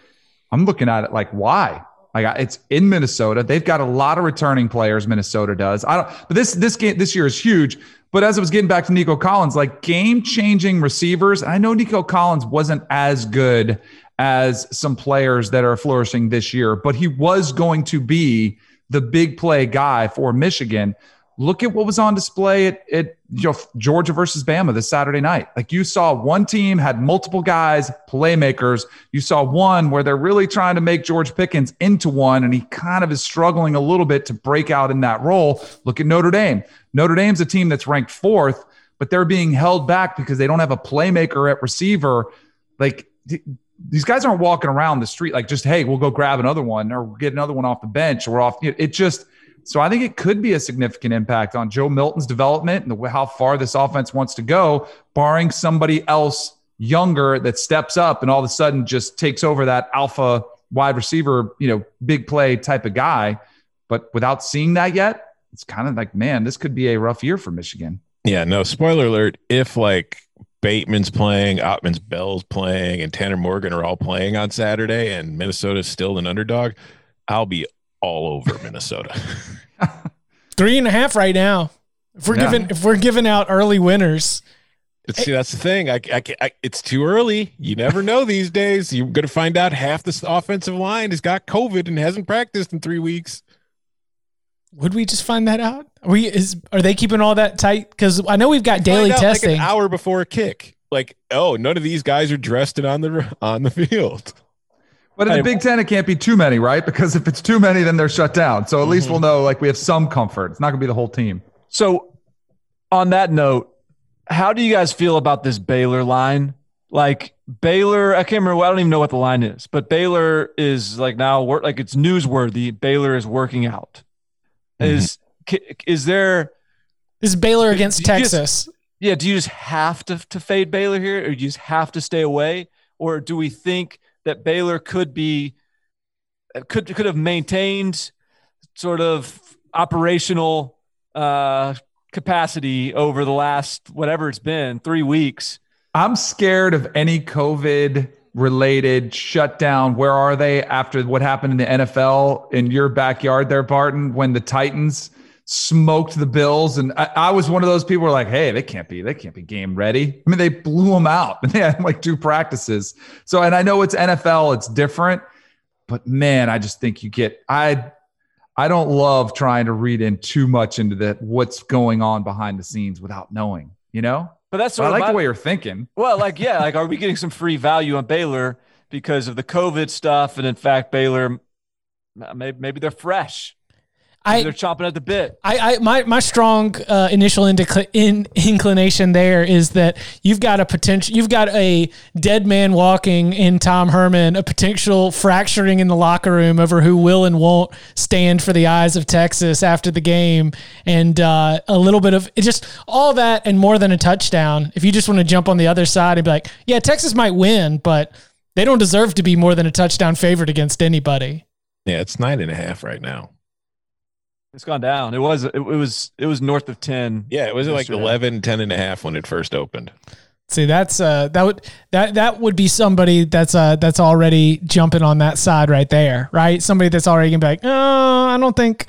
I'm looking at it like, why? Like it's in Minnesota. They've got a lot of returning players. Minnesota does. I don't. But this this game this year is huge. But as I was getting back to Nico Collins, like game changing receivers. I know Nico Collins wasn't as good as some players that are flourishing this year, but he was going to be the big play guy for Michigan look at what was on display at, at you know, Georgia versus Bama this Saturday night. Like you saw one team had multiple guys, playmakers. You saw one where they're really trying to make George Pickens into one, and he kind of is struggling a little bit to break out in that role. Look at Notre Dame. Notre Dame's a team that's ranked fourth, but they're being held back because they don't have a playmaker at receiver. Like these guys aren't walking around the street like just, hey, we'll go grab another one or get another one off the bench or off. It just – so I think it could be a significant impact on Joe Milton's development and the, how far this offense wants to go, barring somebody else younger that steps up and all of a sudden just takes over that alpha wide receiver, you know, big play type of guy. But without seeing that yet, it's kind of like, man, this could be a rough year for Michigan. Yeah, no, spoiler alert. If like Bateman's playing, Autman's Bell's playing, and Tanner Morgan are all playing on Saturday and Minnesota's still an underdog, I'll be all over Minnesota. Three and a half right now. If we're yeah. giving if we're giving out early winners. See, that's the thing. I, I, I, it's too early. You never know these days. You're going to find out half this offensive line has got COVID and hasn't practiced in three weeks. Would we just find that out? Are we is are they keeping all that tight? Because I know we've got daily testing. Like an hour before a kick. Like, oh, none of these guys are dressed and on the on the field. But in the Big Ten, it can't be too many, right? Because if it's too many, then they're shut down. So at mm-hmm. least we'll know like we have some comfort. It's not going to be the whole team. So, on that note, how do you guys feel about this Baylor line? Like Baylor, I can't remember. I don't even know what the line is, but Baylor is like now like it's newsworthy. Baylor is working out. Mm-hmm. Is is there? Is Baylor against Texas? Just, yeah. Do you just have to to fade Baylor here, or do you just have to stay away, or do we think? that Baylor could be could could have maintained sort of operational uh, capacity over the last whatever it's been three weeks. I'm scared of any COVID related shutdown. Where are they after what happened in the NFL in your backyard there, Barton, when the Titans smoked the Bills? And I, I was one of those people were like, hey, they can't be, they can't be game ready. I mean, they blew them out and they had like two practices. So, and I know it's NFL, it's different, but man, I just think you get, I, I don't love trying to read in too much into that what's going on behind the scenes without knowing, you know? But that's I like my, the way you're thinking. Well, like, yeah, like, are we getting some free value on Baylor because of the COVID stuff? And in fact, Baylor, maybe, maybe they're fresh. I They're chopping at the bit. I, I my my strong uh, initial indica- in, inclination there is that you've got a potential, you've got a dead man walking in Tom Herman, a potential fracturing in the locker room over who will and won't stand for the eyes of Texas after the game, and uh, a little bit of it just all that and more than a touchdown. If you just want to jump on the other side and be like, yeah, Texas might win, but they don't deserve to be more than a touchdown favorite against anybody. Yeah, it's nine and a half right now. It's gone down. It was it, it was it was north of ten. Yeah, it was like Yesterday. 11, 10 and a half when it first opened. See, that's uh, that would that that would be somebody that's uh that's already jumping on that side right there, right? Somebody that's already gonna be like, oh, I don't think,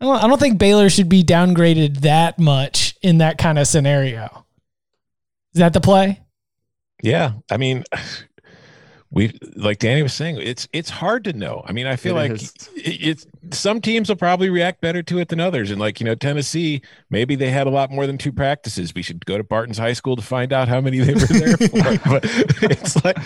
I don't think Baylor should be downgraded that much in that kind of scenario. Is that the play? Yeah, I mean, we like Danny was saying, it's it's hard to know. I mean, I feel It like it, it's some teams will probably react better to it than others, and like you know, Tennessee, maybe they had a lot more than two practices. We should go to Barton's High School to find out how many they were there for. but it's like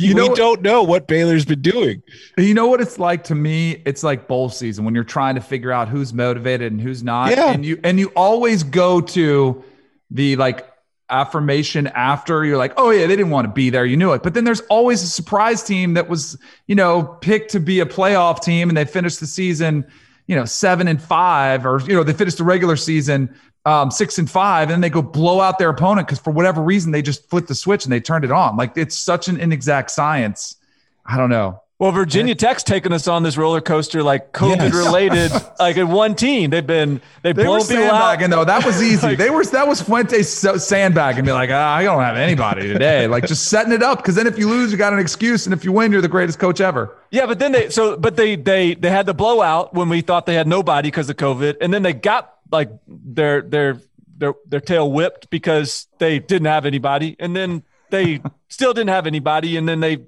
you, know we don't know what Baylor's been doing. You know what it's like to me? It's like bowl season when you're trying to figure out who's motivated and who's not. Yeah. And you and you always go to the like affirmation after you're like, oh yeah, they didn't want to be there. You knew it. But then there's always a surprise team that was, you know, picked to be a playoff team and they finished the season, you know, seven and five, or you know, they finished the regular season um, six and five, and then they go blow out their opponent because for whatever reason they just flipped the switch and they turned it on. Like it's such an inexact science. I don't know. Well, Virginia Tech's taking us on this roller coaster, like COVID Yes. related, like in one team. They've been they've They were blown out. sandbagging though. That was easy. Like- they were that was Fuentes so- sandbagging, be like, ah, I don't have anybody today. Like just setting it up because then if you lose, you got an excuse, and if you win, you're the greatest coach ever. Yeah, but then they so but they they they had the blowout when we thought they had nobody because of COVID, and then they got like their their their their tail whipped because they didn't have anybody, and then they still didn't have anybody, and then they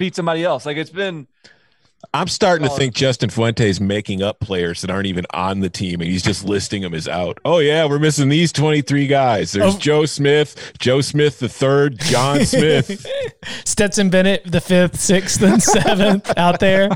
beat somebody else. Like it's been I'm starting to think Justin Fuente's making up players that aren't even on the team, and he's just listing them as out. Oh yeah, we're missing these 23 guys. There's Oh. Joe Smith, Joe Smith the third, John Smith. Stetson Bennett, the fifth, sixth, and seventh out there.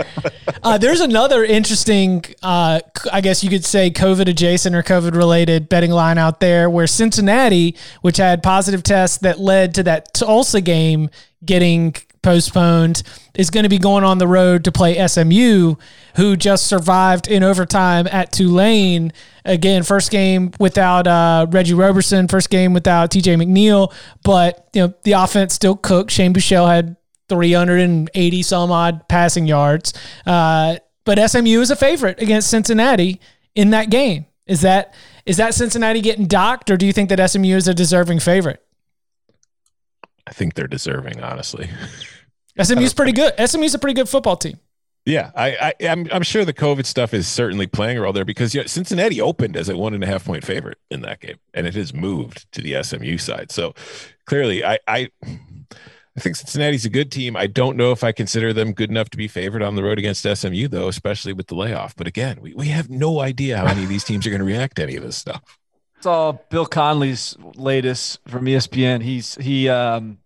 Uh, there's another interesting, uh, c- I guess you could say COVID adjacent or COVID related betting line out there where Cincinnati, which had positive tests that led to that Tulsa game getting postponed, is going to be going on the road to play SMU, who just survived in overtime at Tulane. Again, first game without uh, Reggie Roberson, first game without TJ McNeil, but you know the offense still cooked. Shane Buechele had 380 some odd passing yards. Uh, but SMU is a favorite against Cincinnati in that game. Is that is that Cincinnati getting docked, or do you think that SMU is a deserving favorite? I think they're deserving, honestly. SMU's pretty good. SMU's a pretty good football team. Yeah, I, I I'm I'm sure the COVID stuff is certainly playing a role there because yeah, Cincinnati opened as a one and a half point favorite in that game, and it has moved to the SMU side. So clearly, I I I think Cincinnati's a good team. I don't know if I consider them good enough to be favored on the road against SMU, though, especially with the layoff. But again, we, we have no idea how any of these teams are going to react to any of this stuff. saw Bill Connelly's latest from ESPN. He's he um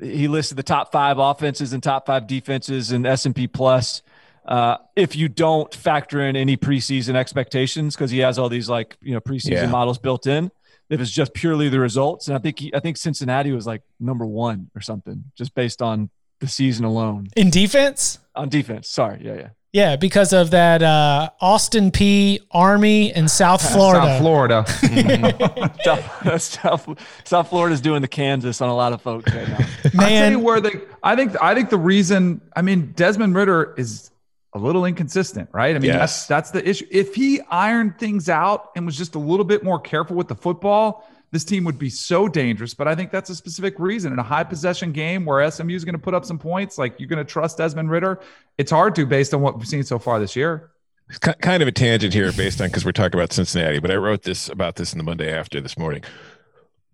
he listed the top five offenses and top five defenses in S and P plus. Uh, if you don't factor in any preseason expectations, because he has all these like you know preseason Yeah. models built in, if it's just purely the results, and I think he, I think Cincinnati was like number one or something, just based on the season alone In defense, on defense. Sorry, yeah, yeah. Yeah, because of that uh, Austin Peay Army in South Florida. South Florida. South, South, South Florida's doing the Kansas on a lot of folks right now. I tell you Man, where they. I think. I think the reason. I mean, Desmond Ridder is a little inconsistent, right? I mean, Yes. that's that's the issue. If he ironed things out and was just a little bit more careful with the football, this team would be so dangerous. But I think that's a specific reason in a high possession game where SMU is going to put up some points. Like you're going to trust Desmond Ridder. It's hard to based on what we've seen so far this year. It's kind of a tangent here based on because we're talking about Cincinnati, but I wrote this about this in the Monday after this morning.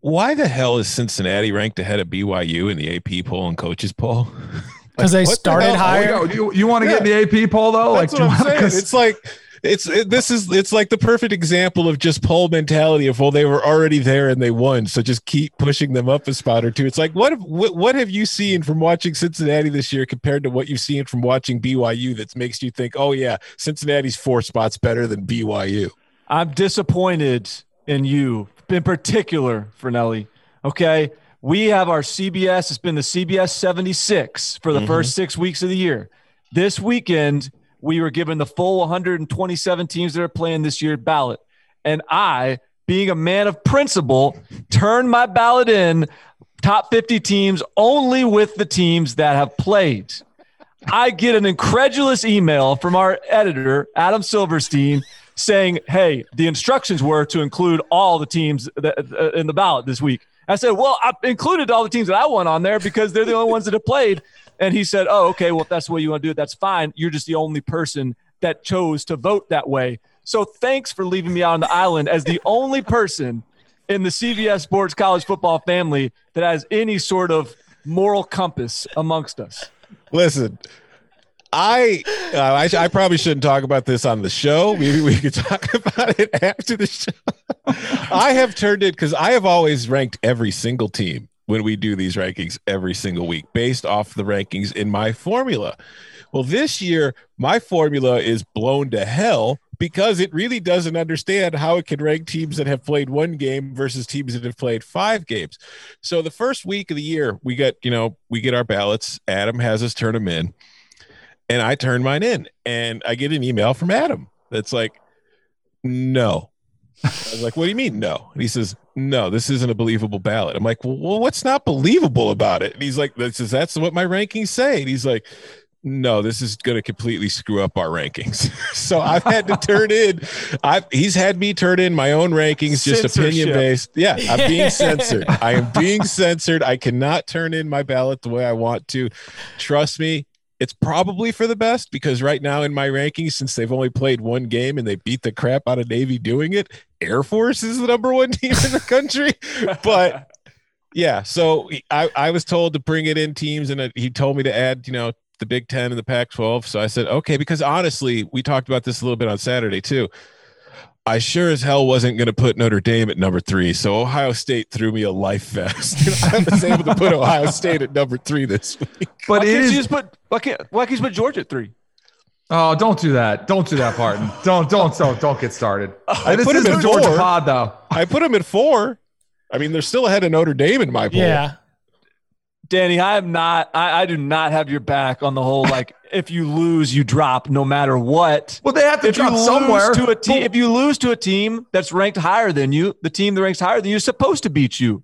Why the hell is Cincinnati ranked ahead of BYU in the AP poll and coaches poll? because they what the started hell? Oh, higher. Oh, you, you want to get in the AP poll though? That's like, what I'm saying. It's like it's it, this is it's like the perfect example of just poll mentality of well they were already there and they won so just keep pushing them up a spot or two it's like what have, what, what have you seen from watching cincinnati this year compared to what you've seen from watching byu that makes you think oh yeah cincinnati's four spots better than byu I'm disappointed in you, in particular, Fornelli. Okay. We have our CBS, it's been the CBS 76 for the Mm-hmm. first six weeks of the year. This weekend, we were given the full 127 teams that are playing this year ballot. And I, being a man of principle, turned my ballot in top 50 teams only with the teams that have played. I get an incredulous email from our editor, Adam Silverstein, saying, Hey, the instructions were to include all the teams that, uh, in the ballot this week. I said, Well, I included all the teams that I want on there because they're the only ones that have played. And he said, Oh, okay. Well, if that's the way you want to do it, that's fine. You're just the only person that chose to vote that way. So thanks for leaving me on the island as the only person in the CBS Sports College Football family that has any sort of moral compass amongst us. Listen, I, uh, I I probably shouldn't talk about this on the show. Maybe we could talk about it after the show. I have turned it because I have always ranked every single team when we do these rankings every single week based off the rankings in my formula. Well, this year my formula is blown to hell because it really doesn't understand how it can rank teams that have played one game versus teams that have played five games. So the first week of the year, we get, you know, we get our ballots. Adam has us turn them in. And I turn mine in and I get an email from Adam that's like, no. I was like, what do you mean no? And he says, no, this isn't a believable ballot. I'm like, well, what's not believable about it? And he's like, this is, that's what my rankings say. And he's like, no, this is going to completely screw up our rankings. so I've had to turn in. I've he's had me turn in my own rankings, just opinion based. Yeah, I'm being censored. I am being censored. I cannot turn in my ballot the way I want to. Trust me, it's probably for the best because right now in my rankings, since they've only played one game and they beat the crap out of Navy doing it, Air Force is the number one team in the country. But yeah, so I, I was told to bring it in teams, and he told me to add, you know, the Big Ten and the Pac 12. So I said, okay, because honestly, we talked about this a little bit on Saturday too. I sure as hell wasn't going to put Notre Dame at number three. So Ohio State threw me a life vest. I was able to put Ohio State at number three this week. But why it can't you just put why can't why can't you put Georgia at three? Oh, don't do that. Don't do that, Barton. don't, don't, don't, don't get started. I this put is him a at Georgia four. pod, though. I put them at four. I mean, they're still ahead of Notre Dame in my poll. Yeah. Danny, I am not. I, I do not have your back on the whole like if you lose, you drop no matter what. Well, they have to If drop somewhere. to a team, if you lose to a team that's ranked higher than you, the team that ranks higher than you is supposed to beat you.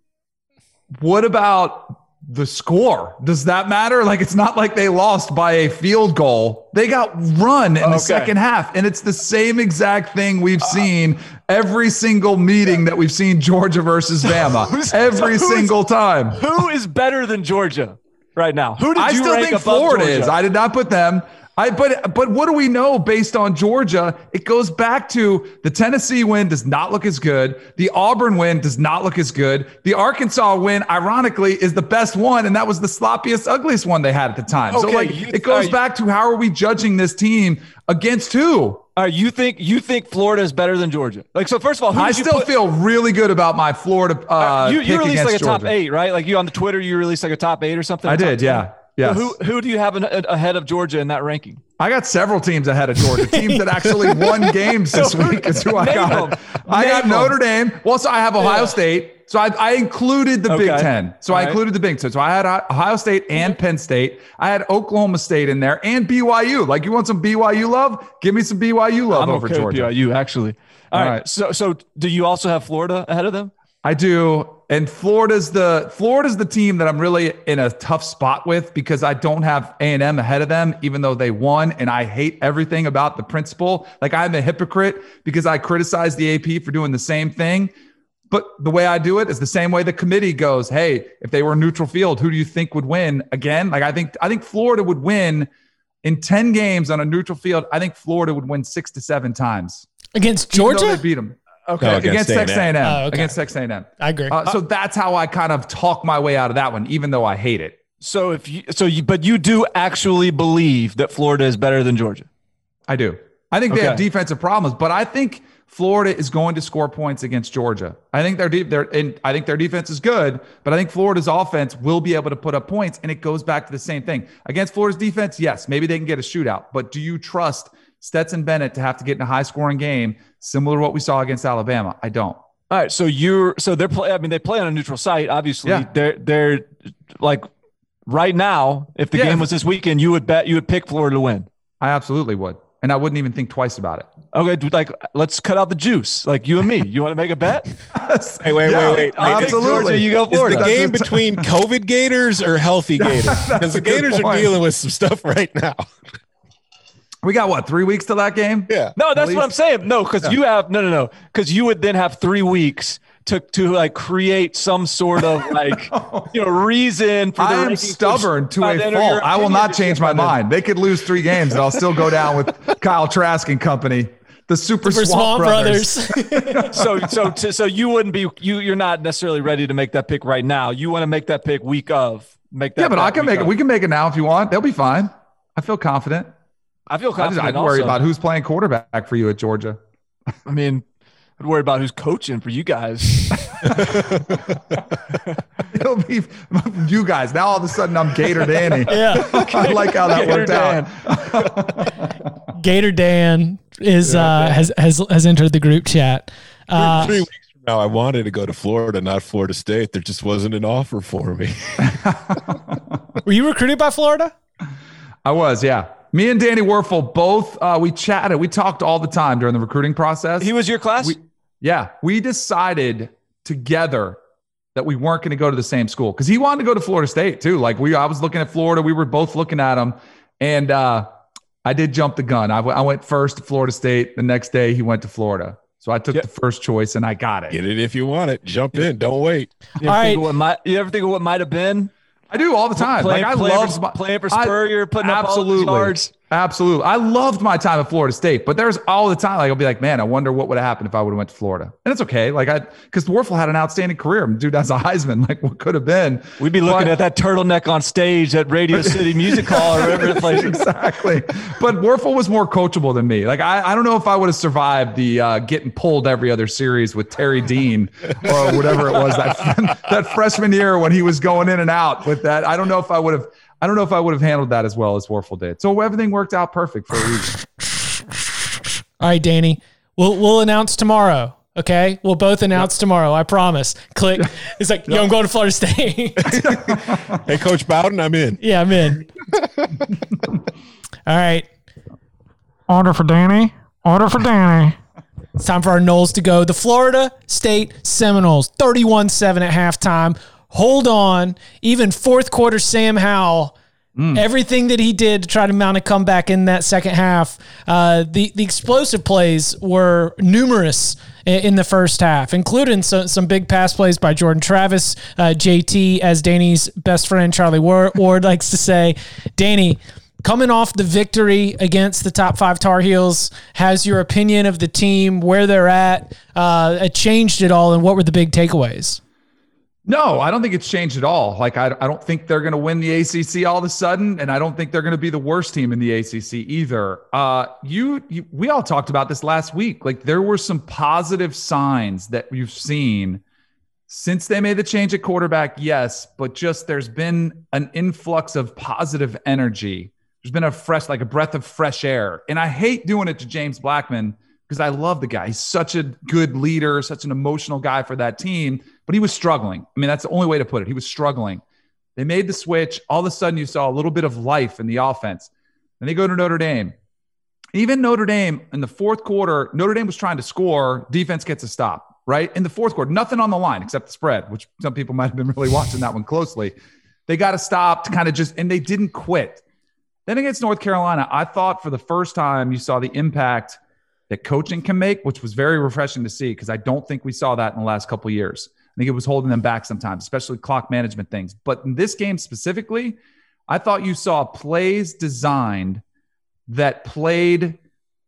What about the score? Does that matter? Like, it's not like they lost by a field goal. They got run in Okay. the second half. And it's the same exact thing we've uh, seen every single meeting that we've seen Georgia versus Bama. every single time. Who is better than Georgia right now? Who did I you still rank think above Florida Georgia? is. I did not put them. I but but what do we know based on Georgia? It goes back to the Tennessee win does not look as good. The Auburn win does not look as good. The Arkansas win, ironically, is the best one, and that was the sloppiest, ugliest one they had at the time. so like you- it goes uh, back to how are we judging this team against who? All right, you think you think Florida is better than Georgia? Like so, first of all, who I you still put- feel really good about my Florida. Uh, you, pick you released like a against top eight, right? Like you on the Twitter, you released like a top eight or something. I did, 10? Yeah. So who who do you have ahead of Georgia in that ranking? I got several teams ahead of Georgia. teams that actually won games this week is who I got. them. I got. Notre Dame. Well, so I have Ohio Yeah. State. So I, I included the Big Ten. So All I right. included the Big Ten. So I had Ohio State and Penn State. I had Oklahoma State in there and BYU. Like you want some BYU love? Give me some BYU love I'm over okay Georgia. BYU actually. All All right. right. So so do you also have Florida ahead of them? I do. And Florida's the Florida's the team that I'm really in a tough spot with because I don't have A&M ahead of them even though they won and I hate everything about the principal. Like I'm a hypocrite because I criticize the AP for doing the same thing. But the way I do it is the same way the committee goes, "Hey, if they were neutral field, who do you think would win?" Again, like I think I think Florida would win in 10 games on a neutral field. I think Florida would win 6 to 7 times. Against Georgia? they beat them. Okay. against, against Texas A&M. A&M. Oh, okay. Against Texas A&M. I agree. Uh, so that's how I kind of talk my way out of that one, even though I hate it. So if you so you but you do actually believe that Florida is better than Georgia. I do. I think they have defensive problems, but I think Florida is going to score points against Georgia. I think their deep, their and I think their defense is good, but I think Florida's offense will be able to put up points. And it goes back to the same thing against Florida's defense. Yes, maybe they can get a shootout, but do you trust Stetson Bennett to have to get in a high scoring game similar to what we saw against Alabama? I don't. All right, so you're so they're play. I mean, they play on a neutral site. Obviously, Yeah. they're they're like right now. If the Yeah. game was this weekend, you would bet you would pick Florida to win. I absolutely would, and I wouldn't even think twice about it. Okay, dude, like let's cut out the juice. Like you and me. You want to make a bet? Hey, wait, Yeah, wait, wait. absolutely. Georgia, you go Is the game between COVID Gators or healthy Gators? Because the Gators are dealing with some stuff right now. We got what three weeks to that game? Yeah. No, that's what I'm saying. No, because you have no, no, no. Because you would then have three weeks to to like create some sort of like you know reason for. The I am stubborn to a fault. I will not change my different. mind. They could lose three games, and I'll still go down with Kyle Trask and company, the Super, For Swamp, Swamp Brothers. Brothers. so so to, so you wouldn't be you you're not necessarily ready to make that pick right now. You want to make that pick week of make that. Yeah, but I can week make it. We can make it now if you want. They'll be fine. I feel confident. I feel I just confident. I'd worry also. about who's playing quarterback for you at Georgia. I mean, I'd worry about who's coaching for you guys. It'll be you guys. Now all of a sudden I'm Gator Danny. yeah. I like how that Gator worked Dan. out. Gator Dan is uh, has has has entered the group chat. Uh, Three weeks from now, I wanted to go to Florida, not Florida State. There just wasn't an offer for me. were you recruited by Florida? I was, yeah. Me and Danny Wuerffel both uh, we chatted. We talked all the time during the recruiting process. He was your class. We- Yeah, we decided together that we weren't going to go to the same school because he wanted to go to Florida State too. Like we, I was looking at Florida. We were both looking at him, and uh, I did jump the gun. I, w- I went first to Florida State. The next day, he went to Florida. So I took Yeah. the first choice and I got it. Get it if you want it. Jump in. Don't wait. you, ever All think of what might, you ever think of what might have been? I do all the time. Playing, like I playing love for, playing for I- Spurrier, putting up all absolutely. yards. Absolutely. I loved my time at Florida State, but there's all the time, like, I'll be like, man, I wonder what would have happened if I would have went to Florida. And it's okay. Like I, cause Wuerffel had an outstanding career. Dude, that's a Heisman. Like what could have been. We'd be looking But- at that turtleneck on stage at Radio City Music Hall or whatever the place. exactly. But Wuerffel was more coachable than me. Like I, I don't know if I would have survived the uh, getting pulled every other series with Terry Dean or whatever it was that that freshman year when he was going in and out with that. I don't know if I would have. I don't know if I would have handled that as well as Wuerffel did. So everything worked out perfect for a reason. All right, Danny. We'll we'll announce tomorrow. Okay, we'll both announce tomorrow. I promise. Click. It's like, yo, I'm going to Florida State. Hey, Coach Bowden, I'm in. yeah, I'm in. All right. Order for Danny. Order for Danny. It's time for our Noles to go. The Florida State Seminoles, 31 7 at halftime. Hold on. Even fourth quarter, Sam Howell, everything that he did to try to mount a comeback in that second half, uh, the, the explosive plays were numerous in the first half, including some, some big pass plays by Jordan Travis, uh, JT, as Danny's best friend Charlie Ward, Ward likes to say. Danny, coming off the victory against the top five Tar Heels, has your opinion of the team, where they're at, uh, changed it all, and what were the big takeaways? No, I don't think it's changed at all. Like I, I don't think they're going to win the ACC all of a sudden, and I don't think they're going to be the worst team in the ACC either. Uh, you, you, we all talked about this last week. Like there were some positive signs that you've seen since they made the change at quarterback. Yes, but just there's been an influx of positive energy. There's been a fresh, like a breath of fresh air, and I hate doing it to James Blackman because I love the guy. He's such a good leader, such an emotional guy for that team, but he was struggling. I mean, that's the only way to put it. He was struggling. They made the switch. All of a sudden, you saw a little bit of life in the offense. And they go to Notre Dame. Even Notre Dame in the fourth quarter, Notre Dame was trying to score. Defense gets a stop, right? In the fourth quarter, nothing on the line except the spread, which some people might have been really watching that one closely. They got to stop to kind of just, and they didn't quit. Then against North Carolina, I thought for the first time you saw the impact that coaching can make, which was very refreshing to see because I don't think we saw that in the last couple years. I think it was holding them back sometimes, especially clock management things. But in this game specifically, I thought you saw plays designed that played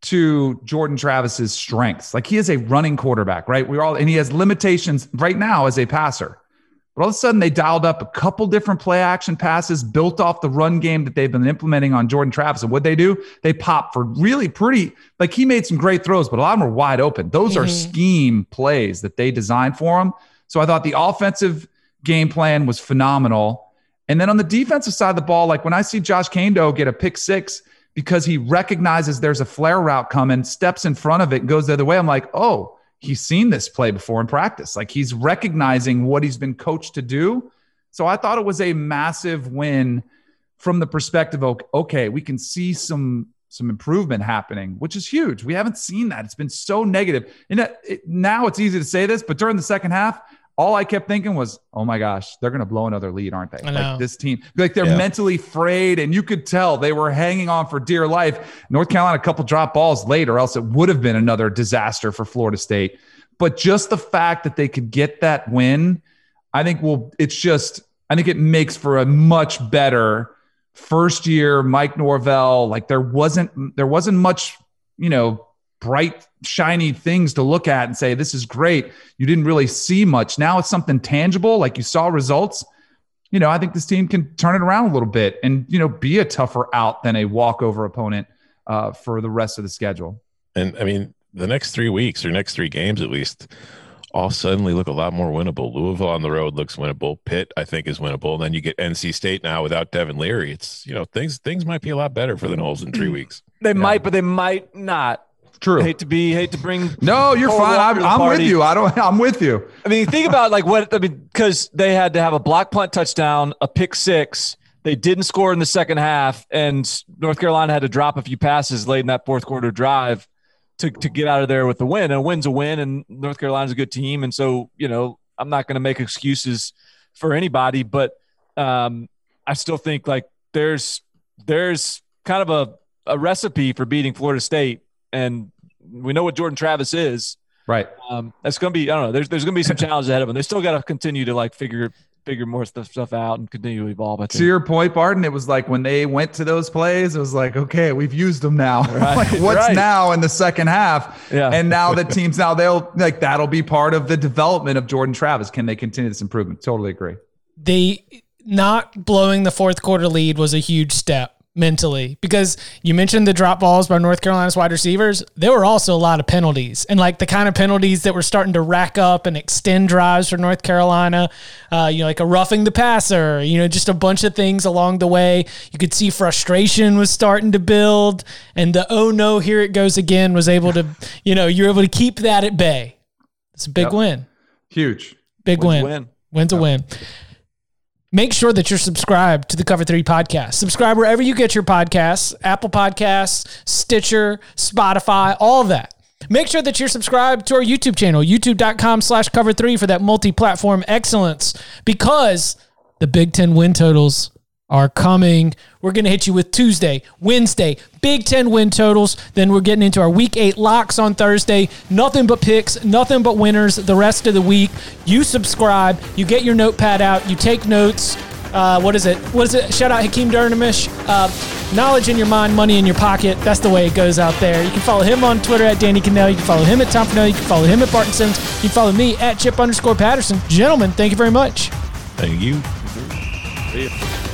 to Jordan Travis's strengths. Like he is a running quarterback, right? We're all, and he has limitations right now as a passer. But all of a sudden, they dialed up a couple different play action passes built off the run game that they've been implementing on Jordan Travis. And what they do, they pop for really pretty, like he made some great throws, but a lot of them are wide open. Those are mm-hmm. scheme plays that they designed for him. So I thought the offensive game plan was phenomenal. And then on the defensive side of the ball, like when I see Josh Kaindoh get a pick six because he recognizes there's a flare route coming, steps in front of it, and goes the other way, I'm like, oh, he's seen this play before in practice. Like he's recognizing what he's been coached to do. So I thought it was a massive win from the perspective of okay, we can see some some improvement happening, which is huge. We haven't seen that. It's been so negative. And it, now it's easy to say this, but during the second half, all I kept thinking was, "Oh my gosh, they're going to blow another lead, aren't they?" Like this team, like they're Yeah. mentally frayed, and you could tell they were hanging on for dear life. North Carolina, a couple drop balls late, or else it would have been another disaster for Florida State. But just the fact that they could get that win, I think will. It's just, I think it makes for a much better first year Mike Norvell. Like there wasn't, there wasn't much, you know, bright, shiny things to look at and say, this is great. You didn't really see much. Now it's something tangible, like you saw results. You know, I think this team can turn it around a little bit and, you know, be a tougher out than a walkover opponent uh, for the rest of the schedule. And I mean, the next three weeks or next three games at least, all suddenly look a lot more winnable. Louisville on the road looks winnable. Pitt, I think, is winnable. And then you get NC State now without Devin Leary. It's you know things things might be a lot better for the Noles in three weeks. They might, but they might not. True. Hate to be, hate to bring. No, you're fine. I'm, I'm with you. I don't. I'm with you. I mean, think about like what I mean because they had to have a block punt touchdown, a pick six. They didn't score in the second half, and North Carolina had to drop a few passes late in that fourth quarter drive to to get out of there with the win. And a win's a win, and North Carolina's a good team, and so you know I'm not going to make excuses for anybody, but um, I still think like there's there's kind of a a recipe for beating Florida State, and we know what Jordan Travis is Right. um, that's going to be I don't know. There's there's going to be some challenges ahead of them. They still got to continue to like figure figure more stuff stuff out and continue to evolve. I To your point, Barton, it was like when they went to those plays, it was like, okay, we've used them now. Right, like, what's right. now in the second half? Yeah. And now the teams now they'll like that'll be part of the development of Jordan Travis. Can they continue this improvement? Totally agree. they not blowing the fourth quarter lead was a huge step mentally because you mentioned the drop balls by North Carolina's wide receivers. There were also a lot of penalties and like the kind of penalties that were starting to rack up and extend drives for North Carolina. Uh, you know, like a roughing the passer, you know, just a bunch of things along the way. You could see frustration was starting to build and the oh no, here it goes again was able to, you know, you're able to keep that at bay. It's a big Yep. win. Huge. Big Win's win. win. Win's a win. Make sure that you're subscribed to the Cover 3 podcast. Subscribe wherever you get your podcasts Apple Podcasts, Stitcher, Spotify, all that. Make sure that you're subscribed to our YouTube channel, youtube.com slash cover three for that multi platform excellence because the Big Ten win totals are coming. We're going to hit you with Tuesday, Wednesday, Big Ten win totals. Then we're getting into our week eight locks on Thursday. Nothing but picks, nothing but winners the rest of the week. You subscribe, you get your notepad out, you take notes. Uh, what is it? What is it? Shout out Hakeem Durnamish. Uh, knowledge in your mind, money in your pocket. That's the way it goes out there. You can follow him on Twitter at Danny Kanell. You can follow him at Tom Fornelli. You can follow him at Barton Simmons. You can follow me at Chip underscore Patterson. Gentlemen, thank you very much. Thank you. See ya.